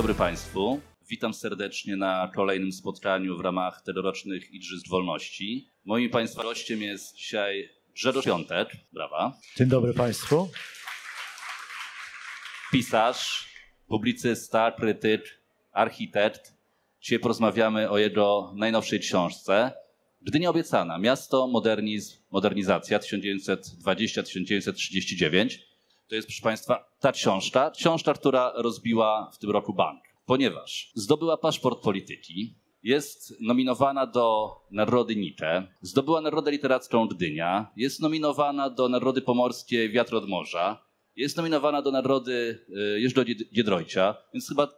dobry Państwu. Witam serdecznie na kolejnym spotkaniu w ramach tegorocznych Igrzysk Wolności. Moim Państwa gościem jest dzisiaj Grzegorz Piątek. Brawa. Dzień dobry Państwu. Pisarz, publicysta, krytyk, architekt. Dzisiaj porozmawiamy o jego najnowszej książce. Gdynia obiecana. Miasto, modernizm, modernizacja 1920-1939. To jest, proszę Państwa, ta książka. Książka, która rozbiła w tym roku bank. Ponieważ zdobyła paszport polityki, jest nominowana do Nagrody Nietzsche, zdobyła Nagrodę Literacką Gdynia, jest nominowana do Nagrody Pomorskie Wiatr od Morza, jest nominowana do Nagrody y, Jeżdżo Giedroycia, więc chyba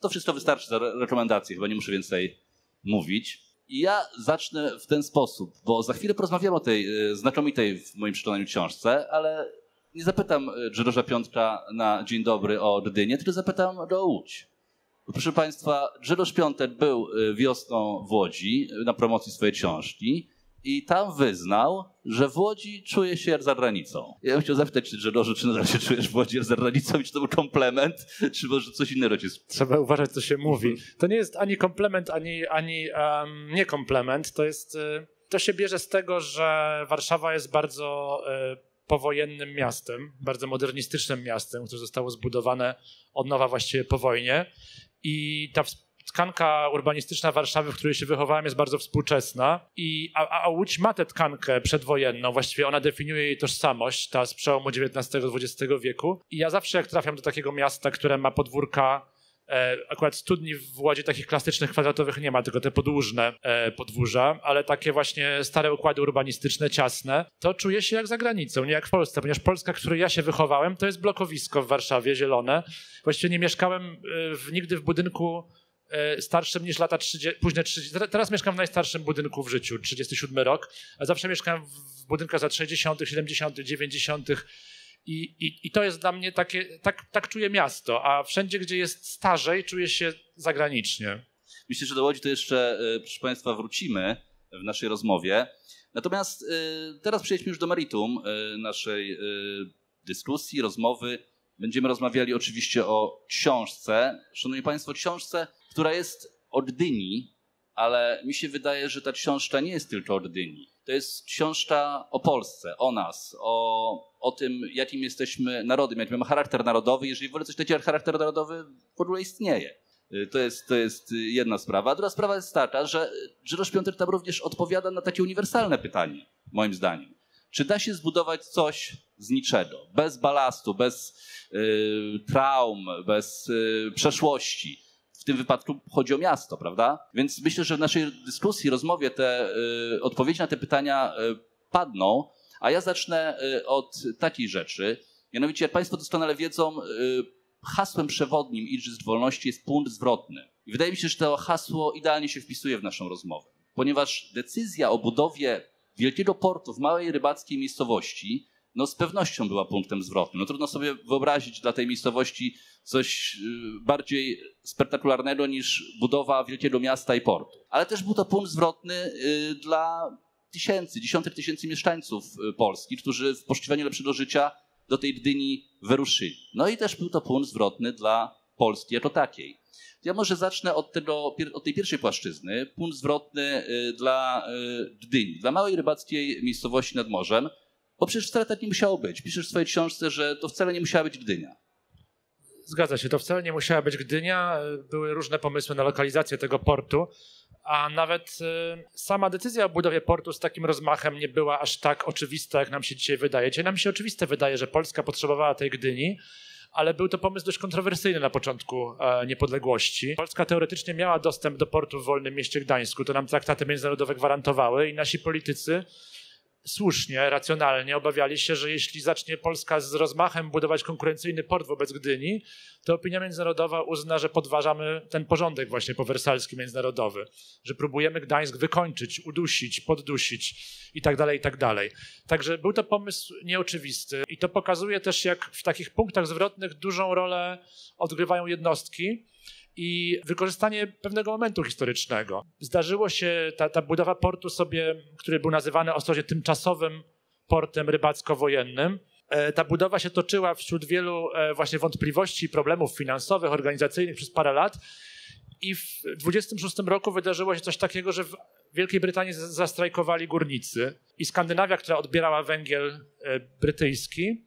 to wszystko wystarczy za rekomendacje, chyba nie muszę więcej mówić. I ja zacznę w ten sposób, bo za chwilę porozmawiam o tej y, znakomitej w moim przekonaniu książce, ale nie zapytam Grzegorza Piątka na dzień dobry o Gdynię, tylko zapytam go o Łódź. Proszę Państwa, Grzegorz Piątek był wiosną w Łodzi na promocji swojej książki i tam wyznał, że w Łodzi czuje się jak za granicą. Ja bym chciał zapytać Grzegorzu, czy nadal się czujesz w Łodzi jak za granicą i czy to był komplement, czy może coś innego cię... Trzeba uważać, co się mówi. To nie jest ani komplement, ani, ani um, nie komplement. To jest... Y, to się bierze z tego, że Warszawa jest bardzo y, powojennym miastem, bardzo modernistycznym miastem, które zostało zbudowane od nowa właściwie po wojnie. I ta tkanka urbanistyczna Warszawy, w której się wychowałem, jest bardzo współczesna. I, a, a Łódź ma tę tkankę przedwojenną, właściwie ona definiuje jej tożsamość, ta z przełomu XIX-XX wieku. I ja zawsze, jak trafiam do takiego miasta, które ma podwórka Akurat studni w Łodzi takich klasycznych kwadratowych nie ma, tylko te podłużne e, podwórza, ale takie właśnie stare układy urbanistyczne, ciasne, to czuję się jak za granicą, nie jak w Polsce, ponieważ Polska, w której ja się wychowałem, to jest blokowisko w Warszawie, zielone. Właściwie nie mieszkałem e, w, nigdy w budynku E, starszym niż lata 30, późne 30. Teraz mieszkam w najstarszym budynku w życiu, 37 rok, a zawsze mieszkałem w budynkach za 60., 70., 90. I, i, I to jest dla mnie takie, tak, tak czuję miasto, a wszędzie, gdzie jest starzej, czuję się zagranicznie. Myślę, że do Łodzi to jeszcze, e, proszę Państwa, wrócimy w naszej rozmowie. Natomiast e, teraz przejdźmy już do meritum naszej dyskusji, rozmowy. Będziemy rozmawiali oczywiście o książce. Szanowni Państwo, książce, która jest od Dyni, ale mi się wydaje, że ta książka nie jest tylko od Dyni. To jest książka o Polsce, o nas, o, o tym, jakim jesteśmy narodem, jaki mamy charakter narodowy. Jeżeli w ogóle coś takiego jak charakter narodowy w ogóle istnieje. To jest, to jest jedna sprawa. A druga sprawa jest taka, że Grzegorz Piątek tam również odpowiada na takie uniwersalne pytanie, moim zdaniem. Czy da się zbudować coś z niczego, bez balastu, bez y, traum, bez y, przeszłości? W tym wypadku chodzi o miasto, prawda? Więc myślę, że w naszej dyskusji, rozmowie te y, odpowiedzi na te pytania y, padną, a ja zacznę y, od takiej rzeczy. Mianowicie, jak Państwo doskonale wiedzą, hasłem przewodnim Igrzysk Wolności jest punkt zwrotny. I wydaje mi się, że to hasło idealnie się wpisuje w naszą rozmowę, ponieważ decyzja o budowie wielkiego portu w małej rybackiej miejscowości no z pewnością była punktem zwrotnym. No trudno sobie wyobrazić dla tej miejscowości coś y, bardziej spektakularnego niż budowa wielkiego miasta i portu. Ale też był to punkt zwrotny y, dla tysięcy, dziesiątek tysięcy mieszkańców y, Polski, którzy w poszukiwaniu lepszego życia do tej Gdyni wyruszyli. No i też był to punkt zwrotny dla Polski jako takiej. Ja może zacznę od, tego, od tej pierwszej płaszczyzny. Punkt zwrotny dla Gdyni, dla małej rybackiej miejscowości nad morzem, bo przecież wcale tak nie musiało być. Piszesz w swojej książce, że to wcale nie musiała być Gdynia. Zgadza się, to wcale nie musiała być Gdynia. Były różne pomysły na lokalizację tego portu, a nawet y, sama decyzja o budowie portu z takim rozmachem nie była aż tak oczywista, jak nam się dzisiaj wydaje. Dzisiaj nam się oczywiste wydaje, że Polska potrzebowała tej Gdyni, ale był to pomysł dość kontrowersyjny na początku e, niepodległości. Polska teoretycznie miała dostęp do portu w wolnym mieście Gdańsku, to nam traktaty międzynarodowe gwarantowały i nasi politycy słusznie, racjonalnie obawiali się, że jeśli zacznie Polska z rozmachem budować konkurencyjny port wobec Gdyni, to opinia międzynarodowa uzna, że podważamy ten porządek właśnie powersalski międzynarodowy, że próbujemy Gdańsk wykończyć, udusić, poddusić i tak dalej, i tak dalej. Także był to pomysł nieoczywisty i to pokazuje też, jak w takich punktach zwrotnych dużą rolę odgrywają jednostki, i wykorzystanie pewnego momentu historycznego. Zdarzyło się ta, ta budowa portu sobie, który był nazywany ostrożnie tymczasowym portem rybacko-wojennym, E, ta budowa się toczyła wśród wielu e, właśnie wątpliwości problemów finansowych, organizacyjnych przez parę lat. I w 26 roku wydarzyło się coś takiego, że w Wielkiej Brytanii zastrajkowali górnicy i Skandynawia, która odbierała węgiel e, brytyjski,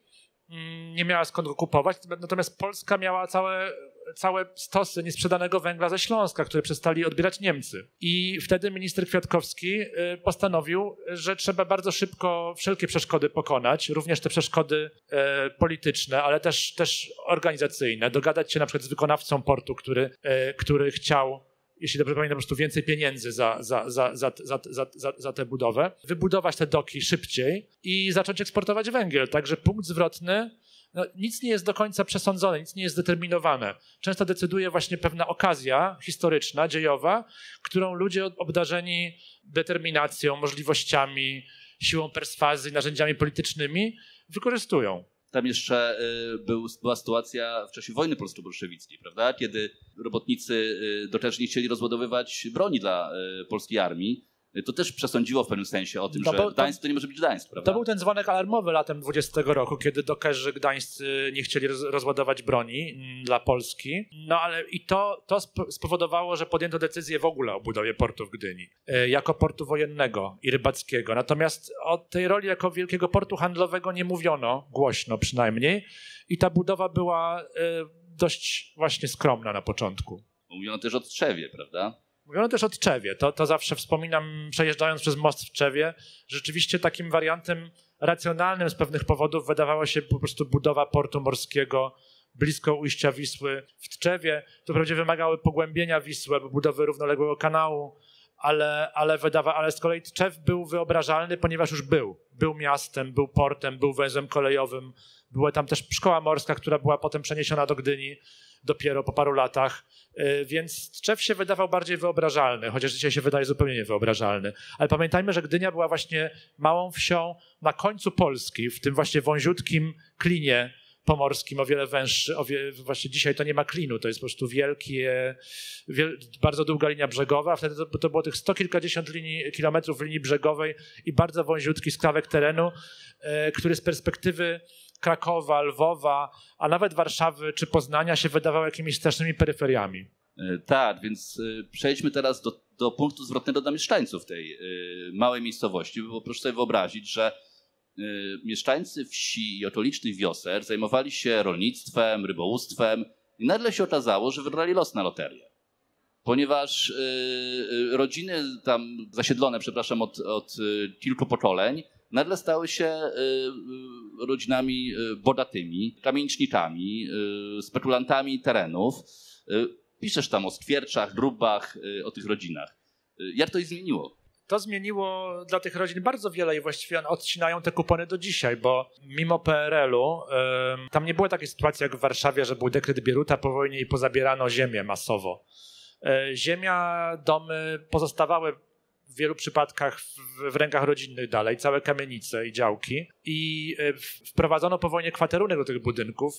mm, nie miała skąd go kupować, natomiast Polska miała całe całe stosy niesprzedanego węgla ze Śląska, które przestali odbierać Niemcy. I wtedy minister Kwiatkowski y, postanowił, że trzeba bardzo szybko wszelkie przeszkody pokonać, również te przeszkody e, polityczne, ale też, też organizacyjne. Dogadać się na przykład z wykonawcą portu, który, e, który chciał jeśli dobrze pamiętam, po prostu więcej pieniędzy za, za, za, za, za, za, za tę budowę, wybudować te doki szybciej i zacząć eksportować węgiel. Także punkt zwrotny no, nic nie jest do końca przesądzone, nic nie jest zdeterminowane. Często decyduje właśnie pewna okazja historyczna, dziejowa, którą ludzie obdarzeni determinacją, możliwościami, siłą perswazji, narzędziami politycznymi wykorzystują. Tam jeszcze y, był, była sytuacja w czasie wojny polsko-bolszewickiej, prawda? Kiedy robotnicy y, do też nie chcieli rozładowywać broni dla y, polskiej armii to też przesądziło w pewnym sensie o tym, to że był, Gdańsk to nie może być Gdańsk, prawda? To był ten dzwonek alarmowy latem 20 roku, kiedy dokerzy gdańscy nie chcieli roz, rozładować broni mm, dla Polski. No ale i to, to spowodowało, że podjęto decyzję w ogóle o budowie portu w Gdyni, e, jako portu wojennego i rybackiego. Natomiast o tej roli jako wielkiego portu handlowego nie mówiono, głośno przynajmniej, i ta budowa była e, dość właśnie skromna na początku. Mówiono też o Trzewie, prawda? Mówiono też o Tczewie. To, to zawsze wspominam, przejeżdżając przez most w Tczewie. Rzeczywiście takim wariantem racjonalnym z pewnych powodów wydawała się po prostu budowa portu morskiego blisko ujścia Wisły w Tczewie. To wprawdzie wymagały pogłębienia Wisły budowy równoległego kanału, ale, ale, wydawa, ale z kolei Tczew był wyobrażalny, ponieważ już był. Był miastem, był portem, był węzłem kolejowym. Była tam też szkoła morska, która była potem przeniesiona do Gdyni dopiero po paru latach. E, więc Tczew się wydawał bardziej wyobrażalny, chociaż dzisiaj się wydaje zupełnie niewyobrażalny. Ale pamiętajmy, że Gdynia była właśnie małą wsią na końcu Polski, w tym właśnie wąziutkim klinie pomorskim, o wiele węższy. O wie, właśnie dzisiaj to nie ma klinu, to jest po prostu wielkie, wiel, bardzo długa linia brzegowa, a wtedy to, to było tych sto kilkadziesiąt linii, kilometrów linii brzegowej i bardzo wąziutki skrawek terenu, e, który z perspektywy Krakowa, Lwowa, a nawet Warszawy czy Poznania się wydawał jakimiś strasznymi peryferiami. E, tak, więc e, przejdźmy teraz do, do punktu zwrotnego dla mieszkańców tej e, małej miejscowości, bo proszę sobie wyobrazić, że mieszkańcy wsi i otolicznych wioser zajmowali się rolnictwem, rybołówstwem i nagle się okazało, że wybrali los na loterię. Ponieważ rodziny tam zasiedlone, przepraszam, od, od kilku pokoleń, nagle stały się rodzinami bogatymi, kamienicznikami, spekulantami terenów piszesz tam o skwierczach, drubach, o tych rodzinach. Jak to ich zmieniło? To zmieniło dla tych rodzin bardzo wiele i właściwie one odcinają te kupony do dzisiaj, bo mimo PRL-u tam nie było takiej sytuacji jak w Warszawie, że był dekret Bieruta po wojnie i pozabierano ziemię masowo. E, ziemia, domy pozostawały w wielu przypadkach w, w, rękach rodzinnych dalej, całe kamienice i działki. I e, wprowadzono po wojnie kwaterunek do tych budynków.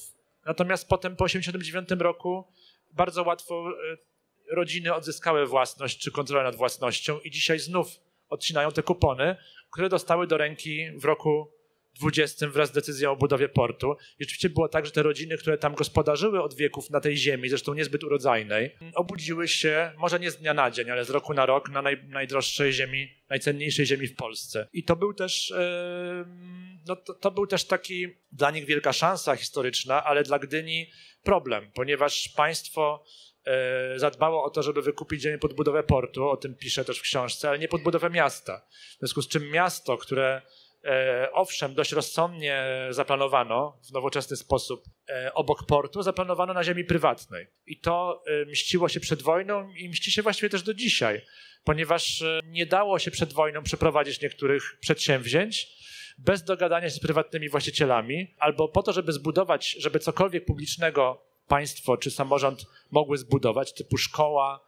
Natomiast potem po 1989 roku bardzo łatwo e, rodziny odzyskały własność czy kontrolę nad własnością i dzisiaj znów odcinają te kupony, które dostały do ręki w roku 20 wraz z decyzją o budowie portu. I rzeczywiście było tak, że te rodziny, które tam gospodarzyły od wieków na tej ziemi, zresztą niezbyt urodzajnej, obudziły się, może nie z dnia na dzień, ale z roku na rok na naj, najdroższej ziemi, najcenniejszej ziemi w Polsce. I to był też, no to, to był też taki dla nich wielka szansa historyczna, ale dla Gdyni problem, ponieważ państwo e, zadbało o to, żeby wykupić ziemię pod budowę portu, o tym piszę też w książce, ale nie pod budowę miasta. W związku z czym miasto, które owszem, dość rozsądnie zaplanowano w nowoczesny sposób e, obok portu, zaplanowano na ziemi prywatnej. I to mściło się przed wojną i mści się właściwie też do dzisiaj, ponieważ nie dało się przed wojną przeprowadzić niektórych przedsięwzięć, bez dogadania się z prywatnymi właścicielami, albo po to, żeby zbudować, żeby cokolwiek publicznego państwo czy samorząd mogły zbudować, typu szkoła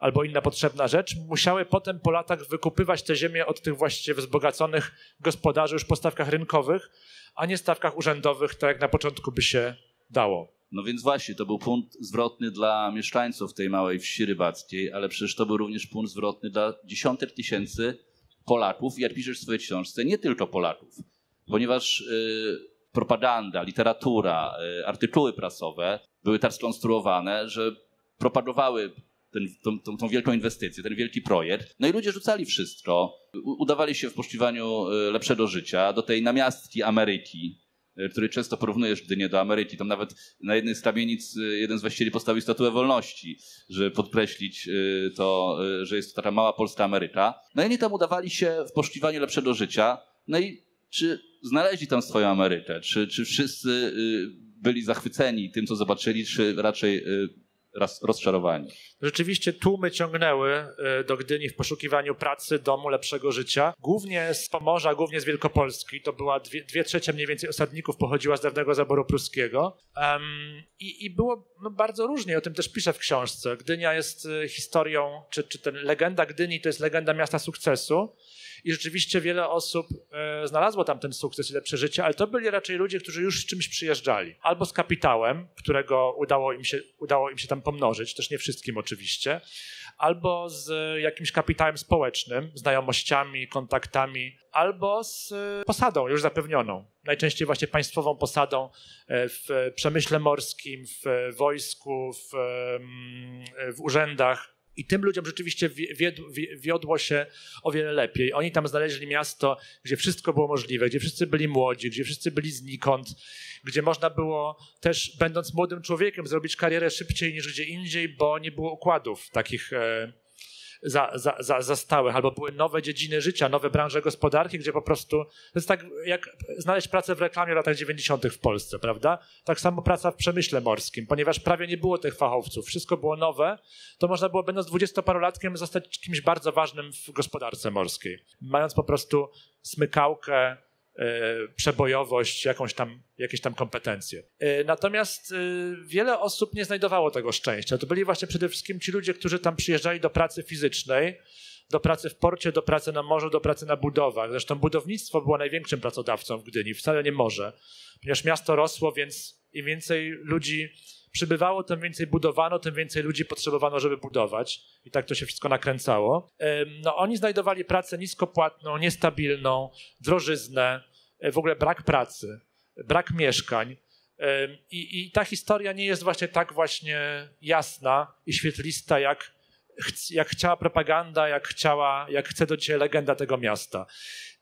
albo inna potrzebna rzecz, musiały potem po latach wykupywać te ziemię od tych właściwie wzbogaconych gospodarzy już po stawkach rynkowych, a nie stawkach urzędowych, tak jak na początku by się dało. No więc właśnie, to był punkt zwrotny dla mieszkańców tej małej wsi rybackiej, ale przecież to był również punkt zwrotny dla dziesiątek tysięcy Polaków, jak piszesz w swojej książce, nie tylko Polaków, ponieważ y, propaganda, literatura, artykuły prasowe były tak skonstruowane, że propagowały ten, tą, tą, tą, wielką inwestycję, ten wielki projekt. No i ludzie rzucali wszystko, udawali się w poszukiwaniu lepszego życia do tej namiastki Ameryki, E, który często porównujesz Gdynię do Ameryki. Tam nawet na jednej z kamienic e, jeden z właścicieli postawił statuę wolności, żeby podkreślić e, to, że jest to taka mała polska Ameryka. No i oni tam udawali się w poszukiwaniu lepszego życia. No i czy znaleźli tam swoją Amerykę? Czy, czy wszyscy byli zachwyceni tym, co zobaczyli, czy raczej rozczarowani. Rzeczywiście tłumy ciągnęły e, do Gdyni w poszukiwaniu pracy, domu, lepszego życia. Głównie z Pomorza, głównie z Wielkopolski. To była dwie, dwie trzecie mniej więcej osadników pochodziła z dawnego zaboru pruskiego. Um, i, I było no, bardzo różnie, o tym też piszę w książce. Gdynia jest e, historią, czy, czy ten legenda Gdyni to jest legenda miasta sukcesu i rzeczywiście wiele osób e, znalazło tam ten sukces i lepsze życie, ale to byli raczej ludzie, którzy już z czymś przyjeżdżali. Albo z kapitałem, którego udało im się, udało im się tam pomnożyć, też nie wszystkim oczywiście, albo z jakimś kapitałem społecznym, znajomościami, kontaktami, albo z posadą już zapewnioną. Najczęściej właśnie państwową posadą e, w przemyśle morskim, w wojsku, w, w urzędach i tym ludziom rzeczywiście wiodło się o wiele lepiej. Oni tam znaleźli miasto, gdzie wszystko było możliwe, gdzie wszyscy byli młodzi, gdzie wszyscy byli znikąd, gdzie można było też, będąc młodym człowiekiem, zrobić karierę szybciej niż gdzie indziej, bo nie było układów takich e, za, za, za, za stałych, albo były nowe dziedziny życia, nowe branże gospodarki, gdzie po prostu to jest tak jak znaleźć pracę w reklamie w latach 90. w Polsce, prawda? Tak samo praca w przemyśle morskim, ponieważ prawie nie było tych fachowców, wszystko było nowe, to można było, będąc dwudziestoparolatkiem, zostać kimś bardzo ważnym w gospodarce morskiej. Mając po prostu smykałkę, przebojowość, jakąś tam, jakieś tam kompetencje. E, natomiast e, wiele osób nie znajdowało tego szczęścia. To byli właśnie przede wszystkim ci ludzie, którzy tam przyjeżdżali do pracy fizycznej, do pracy w porcie, do pracy na morzu, do pracy na budowach. Zresztą budownictwo było największym pracodawcą w Gdyni, wcale nie może, ponieważ miasto rosło, więc im więcej ludzi przybywało, tym więcej budowano, tym więcej ludzi potrzebowano, żeby budować. I tak to się wszystko nakręcało. No, oni znajdowali pracę niskopłatną, niestabilną, drożyznę, e, w ogóle brak pracy, brak mieszkań. I, I, ta historia nie jest właśnie tak właśnie jasna i świetlista, jak, jak chciała propaganda, jak, chciała, jak chce do dzisiaj legenda tego miasta.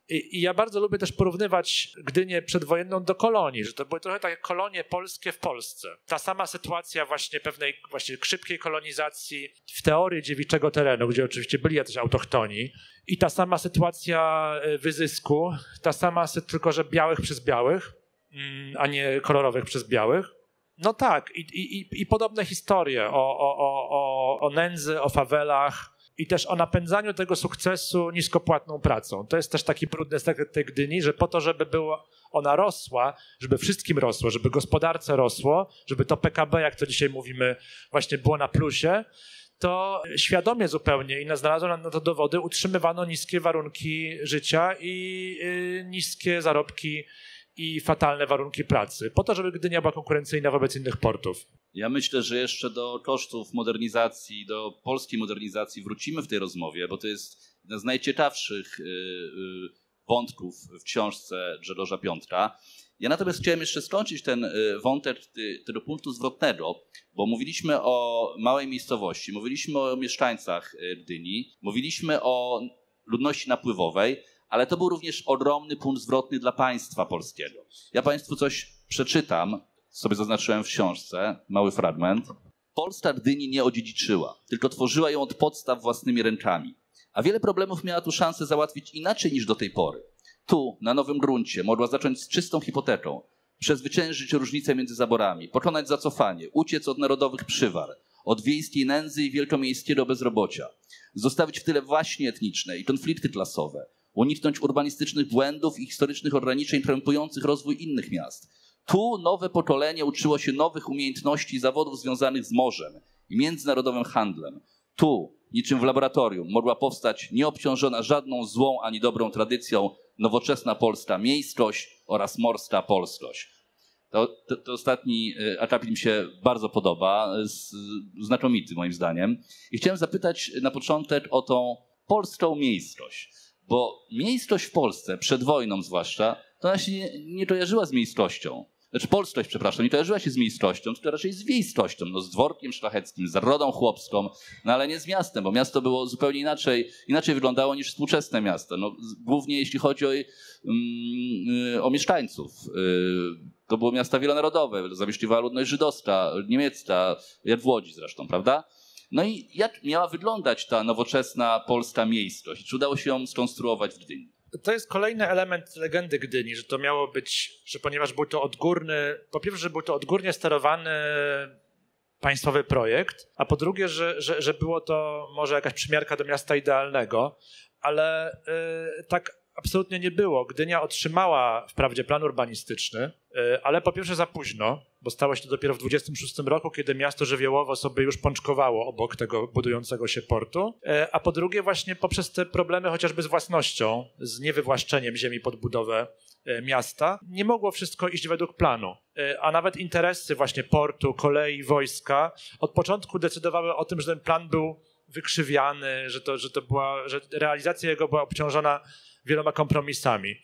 I, I, ja bardzo lubię też porównywać Gdynię przedwojenną do kolonii, że to były trochę takie kolonie polskie w Polsce. Ta sama sytuacja właśnie pewnej właśnie szybkiej kolonizacji w teorii dziewiczego terenu, gdzie oczywiście byli jacyś autochtoni i ta sama sytuacja e, wyzysku, ta sama, tylko że białych przez białych, mm, a nie kolorowych przez białych. No tak, i, i, i podobne historie o, o, o, o nędzy, o fawelach, i też o napędzaniu tego sukcesu niskopłatną pracą. To jest też taki brudny sekret tej Gdyni, że po to, żeby była ona rosła, żeby wszystkim rosło, żeby gospodarce rosło, żeby to PKB, jak to dzisiaj mówimy, właśnie było na plusie, to świadomie zupełnie i znalazło na to dowody, utrzymywano niskie warunki życia i yy, niskie zarobki i fatalne warunki pracy, po to, żeby Gdynia była konkurencyjna wobec innych portów. Ja myślę, że jeszcze do kosztów modernizacji, do polskiej modernizacji wrócimy w tej rozmowie, bo to jest jeden z najciekawszych y, y, wątków w książce Grzegorza Piątka. Ja natomiast chciałem jeszcze skończyć ten y, wątek tego punktu zwrotnego, bo mówiliśmy o małej miejscowości, mówiliśmy o mieszkańcach Gdyni, mówiliśmy o ludności napływowej, ale to był również ogromny punkt zwrotny dla państwa polskiego. Ja Państwu coś przeczytam, sobie zaznaczyłem w książce, mały fragment. Polska Gdyni nie odziedziczyła, tylko tworzyła ją od podstaw własnymi rękami. A wiele problemów miała tu szansę załatwić inaczej niż do tej pory. Tu, na nowym gruncie, mogła zacząć z czystą hipoteką, przezwyciężyć różnice między zaborami, pokonać zacofanie, uciec od narodowych przywar, od wiejskiej nędzy i wielkomiejskiego bezrobocia, zostawić w tyle właśnie etniczne i konflikty klasowe, uniknąć urbanistycznych błędów i historycznych ograniczeń krępujących rozwój innych miast. Tu nowe pokolenie uczyło się nowych umiejętności i zawodów związanych z morzem i międzynarodowym handlem. Tu, niczym w laboratorium, mogła powstać nieobciążona żadną złą ani dobrą tradycją nowoczesna polska miejskość oraz morska polskość. To, to, to ostatni e, akapit mi się bardzo podoba, znakomity moim zdaniem. I chciałem zapytać na początek o tą polską miejskość. Bo miejscowość w Polsce, przed wojną zwłaszcza, to ona się nie, nie kojarzyła z miejscowością. Znaczy polskość, przepraszam, nie kojarzyła się z miejscowością, tylko raczej z wiejskością, no, z dworkiem szlacheckim, z rodą chłopską, no ale nie z miastem, bo miasto było zupełnie inaczej, inaczej wyglądało niż współczesne miasto. No, głównie jeśli chodzi o, mm, o mieszkańców. Y, to było miasta wielonarodowe, zamieszkiwała ludność żydowska, niemiecka, jak w Łodzi zresztą, prawda? No i jak miała wyglądać ta nowoczesna polska miejscowość? Czy udało się ją skonstruować w Gdyni? To jest kolejny element legendy Gdyni, że to miało być, że ponieważ był to odgórny, po pierwsze, że był to odgórnie sterowany państwowy projekt, a po drugie, że, że, że było to może jakaś przymiarka do miasta idealnego, ale yy, tak absolutnie nie było. Gdynia otrzymała wprawdzie plan urbanistyczny, y, ale po pierwsze za późno, bo stało się to dopiero w 26 roku, kiedy miasto żywiołowo sobie już pączkowało obok tego budującego się portu, y, a po drugie właśnie poprzez te problemy chociażby z własnością, z niewywłaszczeniem ziemi pod budowę y, miasta, nie mogło wszystko iść według planu. A nawet interesy właśnie portu, kolei, wojska od początku decydowały o tym, że ten plan był wykrzywiany, że, to, że, to była, że realizacja jego była obciążona wieloma kompromisami.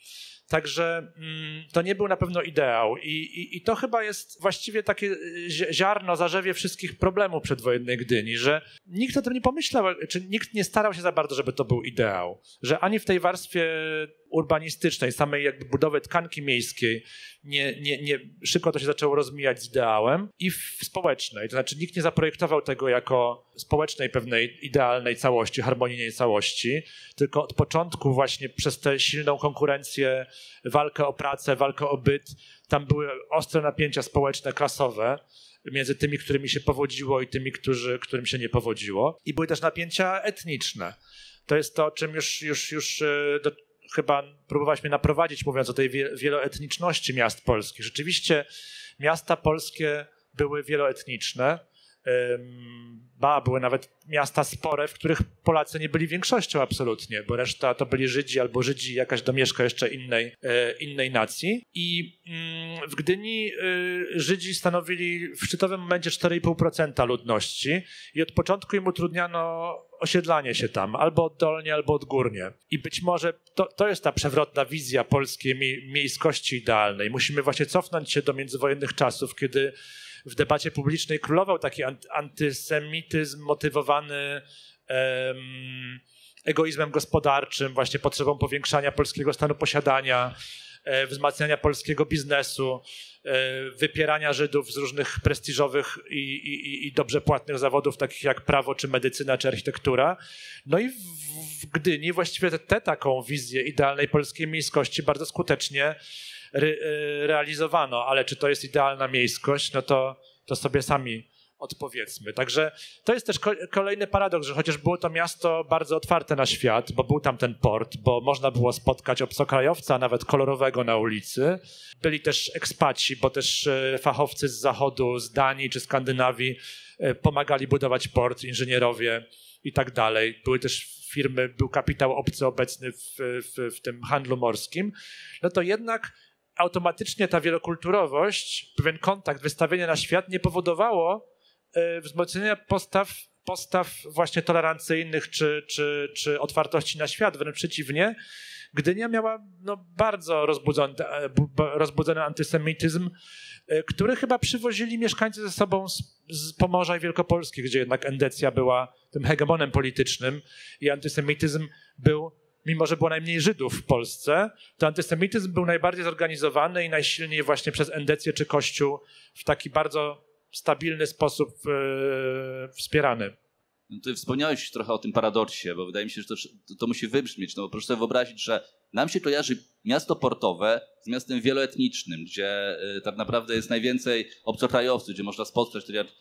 Także mm, to nie był na pewno ideał I, i, i, to chyba jest właściwie takie y, ziarno, zarzewie wszystkich problemów przedwojennej Gdyni, że nikt o tym nie pomyślał, czy nikt nie starał się za bardzo, żeby to był ideał. Że ani w tej warstwie urbanistycznej, samej jakby budowy tkanki miejskiej, nie, nie, nie, szybko to się zaczęło rozmijać z ideałem i w społecznej. To znaczy nikt nie zaprojektował tego jako społecznej pewnej idealnej całości, harmonijnej całości, tylko od początku właśnie przez tę silną konkurencję, walkę o pracę, walkę o byt, tam były ostre napięcia społeczne, klasowe między tymi, którymi się powodziło i tymi, którzy, którym się nie powodziło. I były też napięcia etniczne. To jest to, czym już, już, już e, do, chyba próbowałeś mnie naprowadzić, mówiąc o tej wieloetniczności miast polskich. Rzeczywiście miasta polskie były wieloetniczne. Ba, były nawet miasta spore, w których Polacy nie byli większością absolutnie, bo reszta to byli Żydzi albo Żydzi, jakaś domieszka jeszcze innej, e, innej nacji. I mm, w Gdyni y, Żydzi stanowili w szczytowym momencie 4,5% ludności i od początku im utrudniano osiedlanie się tam, albo oddolnie, albo odgórnie. I być może to, to jest ta przewrotna wizja polskiej mie miejskości idealnej. Musimy właśnie cofnąć się do międzywojennych czasów, kiedy w debacie publicznej królował taki antysemityzm motywowany um, egoizmem gospodarczym, właśnie potrzebą powiększania polskiego stanu posiadania, wzmacniania polskiego biznesu, e, wypierania Żydów z różnych prestiżowych i, i, i, dobrze płatnych zawodów, takich jak prawo, czy medycyna, czy architektura. No i w, Gdyni właściwie tę taką wizję idealnej polskiej miejskości bardzo skutecznie re, e, realizowano, ale czy to jest idealna miejskość, no to, to sobie sami odpowiedzmy. Także to jest też kolejny paradoks, że chociaż było to miasto bardzo otwarte na świat, bo był tam ten port, bo można było spotkać obcokrajowca, nawet kolorowego na ulicy. Byli też ekspaci, bo też e, fachowcy z zachodu, z Danii czy Skandynawii e, pomagali budować port, inżynierowie i tak dalej. Były też firmy, był kapitał obcy obecny w, w, w tym handlu morskim. No to jednak automatycznie ta wielokulturowość, pewien kontakt, wystawienie na świat nie powodowało wzmocnienia postaw, postaw właśnie tolerancyjnych czy, czy, czy otwartości na świat, wręcz przeciwnie. Gdynia miała no, bardzo rozbudzony, e, rozbudzony antysemityzm, e, który chyba przywozili mieszkańcy ze sobą z, z Pomorza i Wielkopolski, gdzie jednak Endecja była tym hegemonem politycznym i antysemityzm był mimo że było najmniej Żydów w Polsce, to antysemityzm był najbardziej zorganizowany i najsilniej właśnie przez endecję czy Kościół w taki bardzo stabilny sposób e, wspierany. No ty wspomniałeś trochę o tym paradoksie, bo wydaje mi się, że to, to musi wybrzmieć. No bo proszę sobie wyobrazić, że nam się kojarzy miasto portowe z miastem wieloetnicznym, gdzie y, tak naprawdę jest najwięcej obcokrajowców, gdzie można spotkać, tak jak y,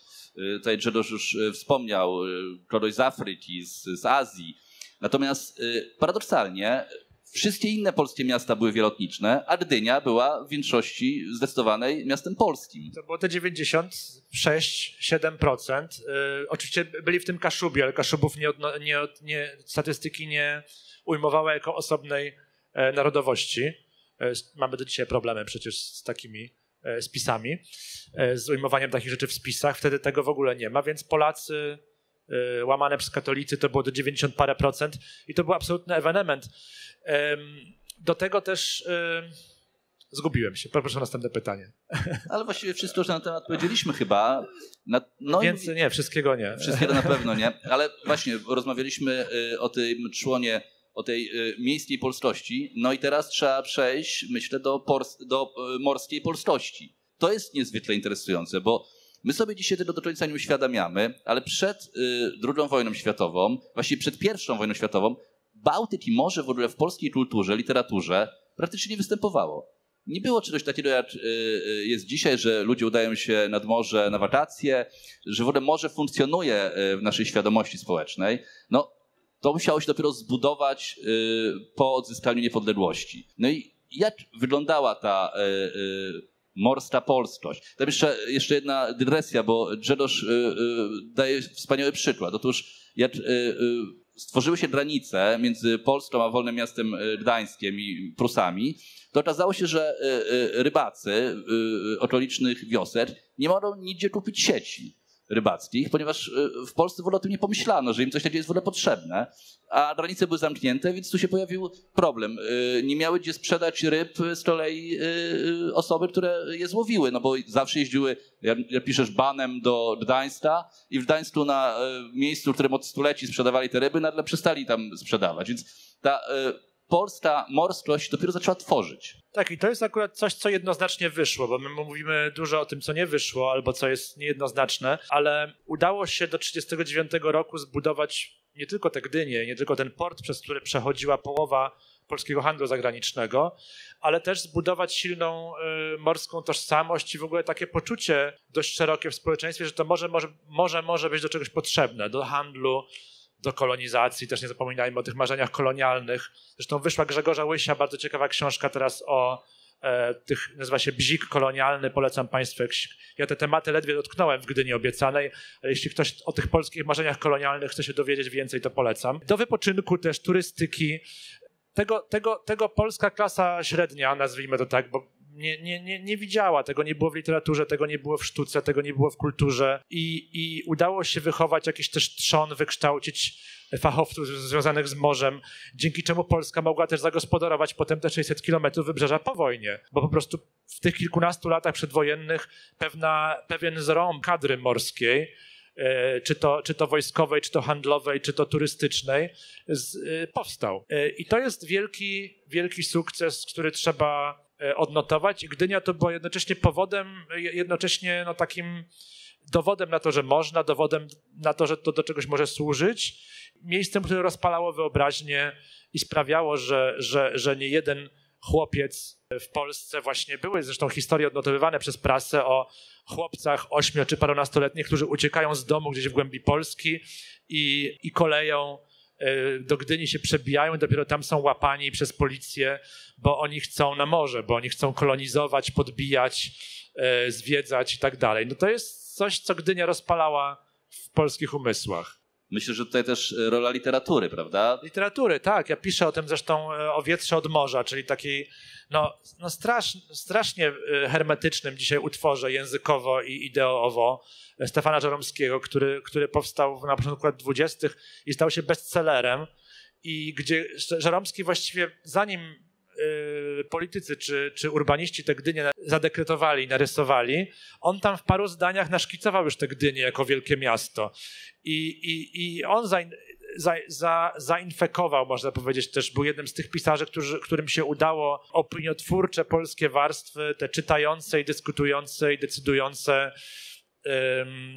tutaj Grzegorz już wspomniał, kogoś z Afryki, z, z Azji, Natomiast paradoksalnie wszystkie inne polskie miasta były wielotniczne, a Gdynia była w większości zdecydowanej miastem polskim. To było te 96-7%. Yy, oczywiście byli w tym Kaszubi, ale Kaszubów nie, nie, nie, statystyki nie ujmowały jako osobnej e, narodowości. E, mamy do dzisiaj problemy przecież z takimi e, spisami, z ujmowaniem takich rzeczy w spisach. Wtedy tego w ogóle nie ma, więc Polacy Y, łamane przez katolicy to było do 90 parę procent i to był absolutny ewenement. Do tego też Zgubiłem się. Poproszę o następne pytanie. Ale właściwie wszystko już na ten temat powiedzieliśmy chyba. Na, no Więc i... nie, wszystkiego nie. Wszystkiego na pewno nie. Ale właśnie rozmawialiśmy y, o tym członie, o tej y, miejskiej polskości. No i teraz trzeba przejść, myślę, do, do y, morskiej polskości. To jest niezwykle interesujące, bo my sobie dzisiaj tego do końca nie uświadamiamy, ale przed II wojną światową, właściwie przed pierwszą wojną światową, Bałtyk i morze w ogóle w polskiej kulturze, literaturze praktycznie nie występowało. Nie było czegoś takiego, jak y, y, jest dzisiaj, że ludzie udają się nad morze na wakacje, że w ogóle morze funkcjonuje y, w naszej świadomości społecznej. No, to musiało się dopiero zbudować po odzyskaniu niepodległości. No i jak wyglądała ta morska polskość? Tam jeszcze, jeszcze jedna dygresja, bo Grzegorz daje wspaniały przykład. Otóż jak stworzyły się granice między Polską a wolnym miastem Gdańskiem i Prusami, to okazało się, że y, y, rybacy y, okolicznych wiosek nie mogą nigdzie kupić sieci rybackich, ponieważ w Polsce w ogóle o tym nie pomyślano, że im coś takiego jest w ogóle potrzebne, a granice były zamknięte, więc tu się pojawił problem. Nie miały gdzie sprzedać ryb z kolei osoby, które je złowiły, no bo zawsze jeździły, jak piszesz, banem do Gdańska i w Gdańsku na miejscu, w którym od stuleci sprzedawali te ryby, nagle przestali tam sprzedawać, więc ta polska morskość dopiero zaczęła tworzyć. Tak, i to jest akurat coś, co jednoznacznie wyszło, bo my mówimy dużo o tym, co nie wyszło, albo co jest niejednoznaczne, ale udało się do 1939 roku zbudować nie tylko te Gdynie, nie tylko ten port, przez który przechodziła połowa polskiego handlu zagranicznego, ale też zbudować silną y, morską tożsamość i w ogóle takie poczucie dość szerokie w społeczeństwie, że to może, może, może, może być do czegoś potrzebne, do handlu, do kolonizacji, też nie zapominajmy o tych marzeniach kolonialnych. Zresztą wyszła Grzegorza Łysia, bardzo ciekawa książka teraz o e, tych, nazywa się Bzik kolonialny, polecam Państwu. Ja te tematy ledwie dotknąłem w Gdyni Obiecanej, ale jeśli ktoś o tych polskich marzeniach kolonialnych chce się dowiedzieć więcej, to polecam. Do wypoczynku też, turystyki, tego, tego, tego polska klasa średnia, nazwijmy to tak, bo nie, nie, nie, nie widziała, tego nie było w literaturze, tego nie było w sztuce, tego nie było w kulturze. I, i udało się wychować jakiś też trzon, wykształcić fachowców związanych z morzem, dzięki czemu Polska mogła też zagospodarować potem te 600 kilometrów wybrzeża po wojnie, bo po prostu w tych kilkunastu latach przedwojennych pewna, pewien zrąb kadry morskiej e, czy to, czy to wojskowej, czy to handlowej, czy to turystycznej, z, e, powstał. E, I to jest wielki, wielki sukces, który trzeba odnotować. Gdynia to była jednocześnie powodem, jednocześnie no takim dowodem na to, że można, dowodem na to, że to do czegoś może służyć. Miejscem, które rozpalało wyobraźnię i sprawiało, że, że, że nie jeden chłopiec w Polsce właśnie były zresztą historie odnotowywane przez prasę o chłopcach ośmiu czy parunastoletnich, którzy uciekają z domu gdzieś w głębi Polski i, i koleją E, do Gdyni się przebijają, dopiero tam są łapani przez policję, bo oni chcą na morze, bo oni chcą kolonizować, podbijać, e, zwiedzać i tak dalej. No to jest coś, co Gdynia rozpalała w polskich umysłach. Myślę, że tutaj też rola literatury, prawda? Literatury, tak. Ja piszę o tym zresztą e, o Wietrze od Morza, czyli takiej no, no strasz, strasznie hermetycznym dzisiaj utworze językowo i ideowo Stefana Żeromskiego, który, który powstał na początku lat 20. i stał się bestsellerem i gdzie Żeromski właściwie zanim politycy czy, czy urbaniści te Gdynie zadekretowali, narysowali, on tam w paru zdaniach naszkicował już te Gdynie jako wielkie miasto. I, i, i on za, za, za, zainfekował, można powiedzieć, też był jednym z tych pisarzy, którzy, którym się udało opiniotwórcze polskie warstwy, te czytające i dyskutujące i decydujące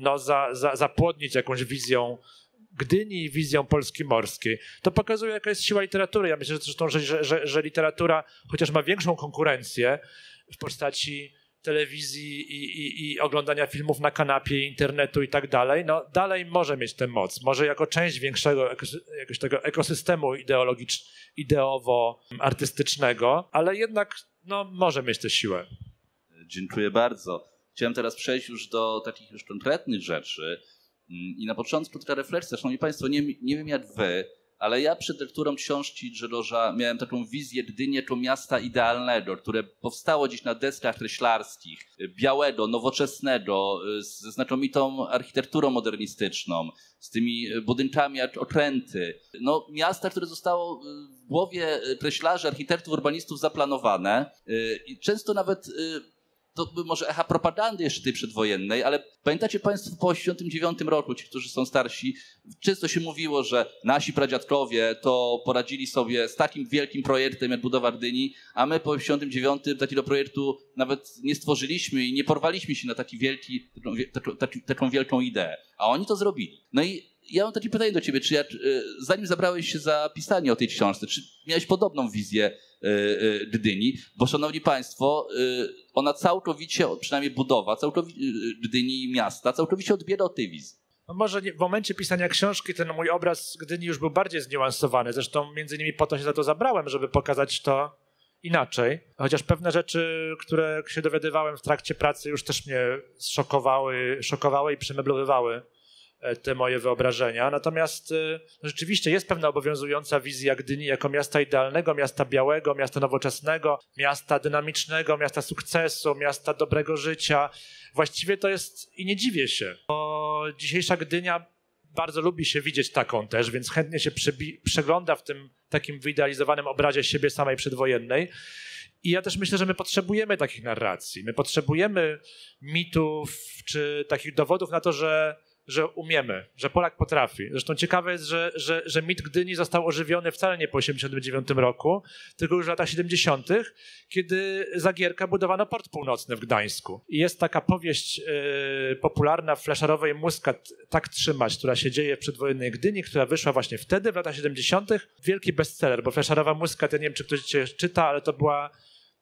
no, za, za, zapłodnić jakąś wizją Gdyni i wizją Polski morskiej. To pokazuje, jaka jest siła literatury. Ja myślę zresztą, że, że, że, że literatura, chociaż ma większą konkurencję w postaci telewizji i, i, i, oglądania filmów na kanapie, internetu i tak dalej, no dalej może mieć tę moc. Może jako część większego jakiegoś tego ekosystemu ideowo-artystycznego, ale jednak no, może mieć tę siłę. Dziękuję bardzo. Chciałem teraz przejść już do takich już konkretnych rzeczy. Mm, I na początku taka refleksja. Szanowni Państwo, nie, nie wiem jak wy, ale ja przed lekturą książki Grzegorza miałem taką wizję Gdyni jako miasta idealnego, które powstało gdzieś na deskach kreślarskich, białego, nowoczesnego, ze znakomitą architekturą modernistyczną, z tymi budynkami jak okręty. No, miasta, które zostało w głowie kreślarzy, architektów, urbanistów zaplanowane i często nawet to by może echa propagandy jeszcze tej przedwojennej, ale pamiętacie Państwo po 1989 roku, ci, którzy są starsi, często się mówiło, że nasi pradziadkowie to poradzili sobie z takim wielkim projektem jak budowa Rdyni, a my po 1989 takiego projektu nawet nie stworzyliśmy i nie porwaliśmy się na taki wielki, taką, taką, taką wielką ideę. A oni to zrobili. No i ja mam takie pytanie do ciebie, czy y, zanim zabrałeś się za pisanie o tej książce, czy miałeś podobną wizję y, y, Gdyni? Bo szanowni państwo, ona całkowicie, przynajmniej budowa, całkowicie Gdyni miasta, całkowicie odbiera od tej wizji. No może nie, w momencie pisania książki ten mój obraz Gdyni już był bardziej zniuansowany. Zresztą między innymi po to się za to zabrałem, żeby pokazać to inaczej. Chociaż pewne rzeczy, które się dowiadywałem w trakcie pracy już też mnie szokowały, szokowały i przemeblowywały te moje wyobrażenia. Natomiast e, rzeczywiście jest pewna obowiązująca wizja Gdyni jako miasta idealnego, miasta białego, miasta nowoczesnego, miasta dynamicznego, miasta sukcesu, miasta dobrego życia. Właściwie to jest, i nie dziwię się, bo dzisiejsza Gdynia bardzo lubi się widzieć taką też, więc chętnie się przegląda w tym takim wyidealizowanym obrazie siebie samej przedwojennej. I ja też myślę, że my potrzebujemy takich narracji. My potrzebujemy mitów czy takich dowodów na to, że że umiemy, że Polak potrafi. Zresztą ciekawe jest, że, że, że mit Gdyni został ożywiony wcale nie po 1989 roku, tylko już w latach 70., kiedy za Gierka budowano port północny w Gdańsku. I jest taka powieść yy, popularna w Fleszarowej Muskat Tak trzymać, która się dzieje w przedwojennej Gdyni, która wyszła właśnie wtedy, w latach 70. Wielki bestseller, bo Fleszarowa Muskat, ja nie wiem, czy ktoś cię czyta, ale to była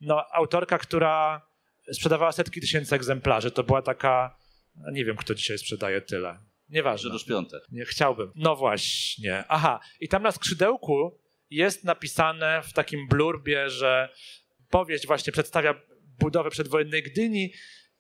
no, autorka, która sprzedawała setki tysięcy egzemplarzy. To była taka nie wiem, kto dzisiaj sprzedaje tyle. Nieważne. Grzegorz Piątek. Nie, chciałbym. No właśnie. Aha. I tam na skrzydełku jest napisane w takim blurbie, że powieść właśnie przedstawia budowę przedwojennej Gdyni,